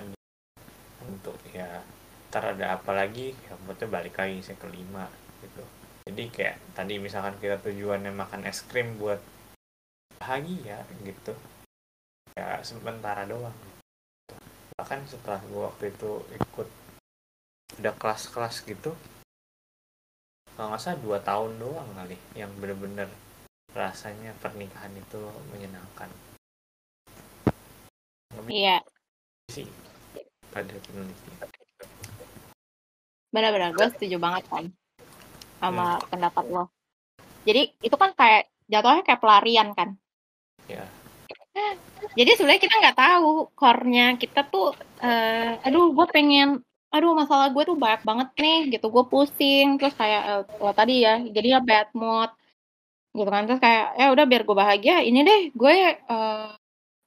Speaker 1: untuk ya ntar ada apa lagi ya buatnya balik lagi saya kelima gitu. Jadi kayak tadi misalkan kita tujuannya makan es krim buat bahagia gitu. Ya sementara doang. Bahkan setelah gua waktu itu ikut udah kelas-kelas gitu kalau nggak salah dua tahun doang kali yang bener-bener rasanya pernikahan itu menyenangkan.
Speaker 2: Iya sih. Ada penelitian. Benar-benar gue setuju banget kan sama ya. pendapat lo. Jadi itu kan kayak jatuhnya kayak pelarian kan?
Speaker 1: Ya.
Speaker 2: Jadi sebenarnya kita nggak tahu core-nya. Kita tuh uh, aduh gue pengen aduh masalah gue tuh banyak banget nih gitu. Gue pusing terus kayak uh, lo tadi ya jadi ya bad mood gitu kan. Terus kayak ya udah biar gue bahagia ini deh gue uh,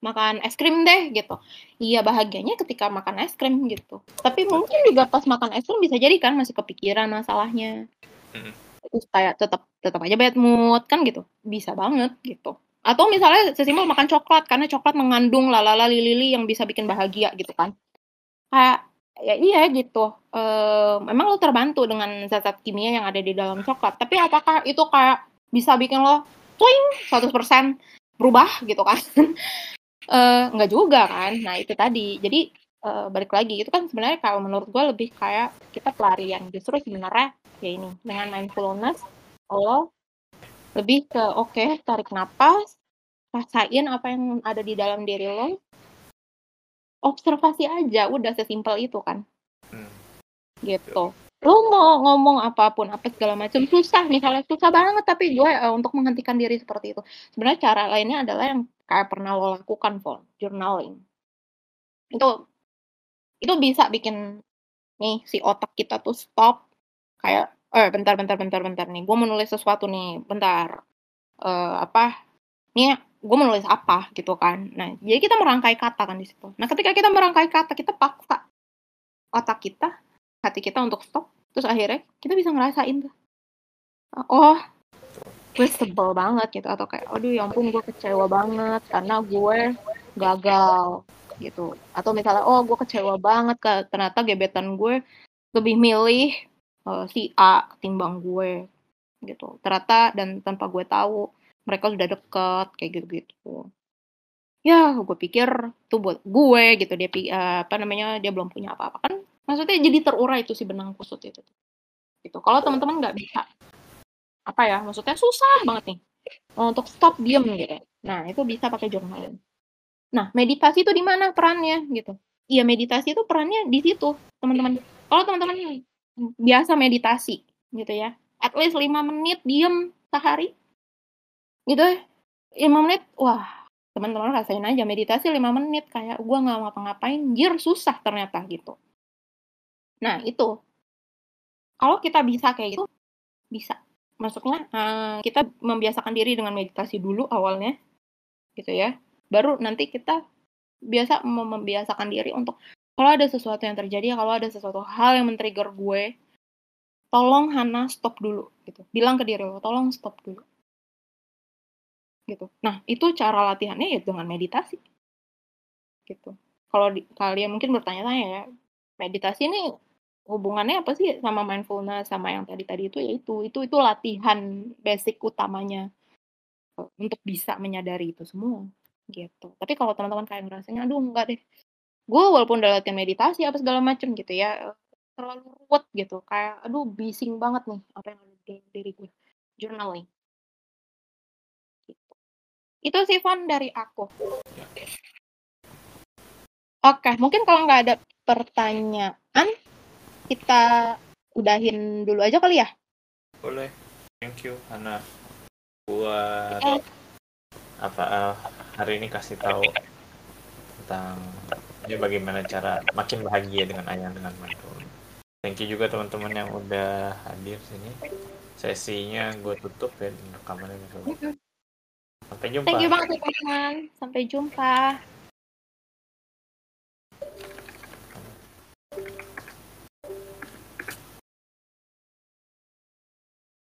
Speaker 2: makan es krim deh gitu. Iya bahagianya ketika makan es krim gitu. Tapi mungkin juga pas makan es krim bisa jadi kan masih kepikiran masalahnya. Hmm. terus kayak tetap tetap aja bad mood kan gitu bisa banget gitu atau misalnya sesimpel makan coklat karena coklat mengandung lalala lili yang bisa bikin bahagia gitu kan kayak ya iya gitu memang lo terbantu dengan zat-zat kimia yang ada di dalam coklat tapi apakah itu kayak bisa bikin lo twing 100% berubah gitu kan uh, nggak juga kan? Nah itu tadi. Jadi uh, balik lagi itu kan sebenarnya kalau menurut gue lebih kayak kita pelarian. Justru sebenarnya ya ini dengan mindfulness lo lebih ke oke okay, tarik napas rasain apa yang ada di dalam diri lo observasi aja. Udah sesimpel itu kan. Hmm. gitu. Lo mau ngomong apa pun apa segala macam susah. Misalnya susah banget tapi gue uh, untuk menghentikan diri seperti itu. Sebenarnya cara lainnya adalah yang kayak pernah lo lakukan for journaling. Itu itu bisa bikin nih si otak kita tuh stop kayak eh bentar bentar bentar bentar nih gue menulis sesuatu nih bentar uh, apa nih gue menulis apa gitu kan. Nah jadi kita merangkai kata kan di situ. Nah ketika kita merangkai kata kita paksa otak kita hati kita untuk stop terus akhirnya kita bisa ngerasain tuh oh gue sebel banget gitu atau kayak aduh ya ampun gue kecewa banget karena gue gagal gitu. Atau misalnya oh gue kecewa banget ke ternyata gebetan gue lebih milih uh, si A ketimbang gue gitu. Ternyata dan tanpa gue tahu mereka sudah deket kayak gitu gitu ya gue pikir tuh buat gue gitu dia uh, apa namanya dia belum punya apa-apa. Kan maksudnya jadi terurai itu si benang kusut itu. Gitu. Kalau teman-teman nggak bisa apa ya maksudnya susah banget nih. Untuk stop diem gitu. Nah itu bisa pakai journaling nah meditasi itu di mana perannya gitu? Iya meditasi itu perannya di situ teman-teman. Kalau teman-teman biasa meditasi gitu ya at least lima menit diem sehari gitu lima menit wah teman-teman rasain aja meditasi lima menit kayak gue nggak ngapa-ngapain jir susah ternyata gitu. Nah itu. Kalau kita bisa kayak gitu bisa maksudnya uh, kita membiasakan diri dengan meditasi dulu awalnya gitu ya baru nanti kita biasa membiasakan diri untuk kalau ada sesuatu yang terjadi, kalau ada sesuatu hal yang men-trigger gue, tolong Hana stop dulu gitu. Bilang ke diri lo, tolong stop dulu. Gitu. Nah, itu cara latihannya ya dengan meditasi. Gitu. Kalau kalian mungkin bertanya-tanya ya, meditasi ini hubungannya apa sih sama mindfulness sama yang tadi-tadi itu? Ya itu itu itu latihan basic utamanya. Untuk bisa menyadari itu semua gitu. Tapi kalau teman-teman kayak ngerasanya aduh enggak deh. Gue walaupun udah latihan meditasi apa segala macem gitu ya terlalu ruwet gitu. Kayak aduh bising banget nih apa yang ada di diri gue journaling gitu. itu sih Van dari aku. Oke mungkin kalau nggak ada pertanyaan kita udahin dulu aja kali ya?
Speaker 1: Boleh. Thank you Hana. Buat eh. apa uh, hari ini kasih tahu tentang ya bagaimana cara makin bahagia dengan ayah dengan mantu. Thank you juga teman-teman yang udah hadir sini. Sesinya gue tutup ya rekamannya
Speaker 2: sampai jumpa. Thank you banget teman-teman. Sampai jumpa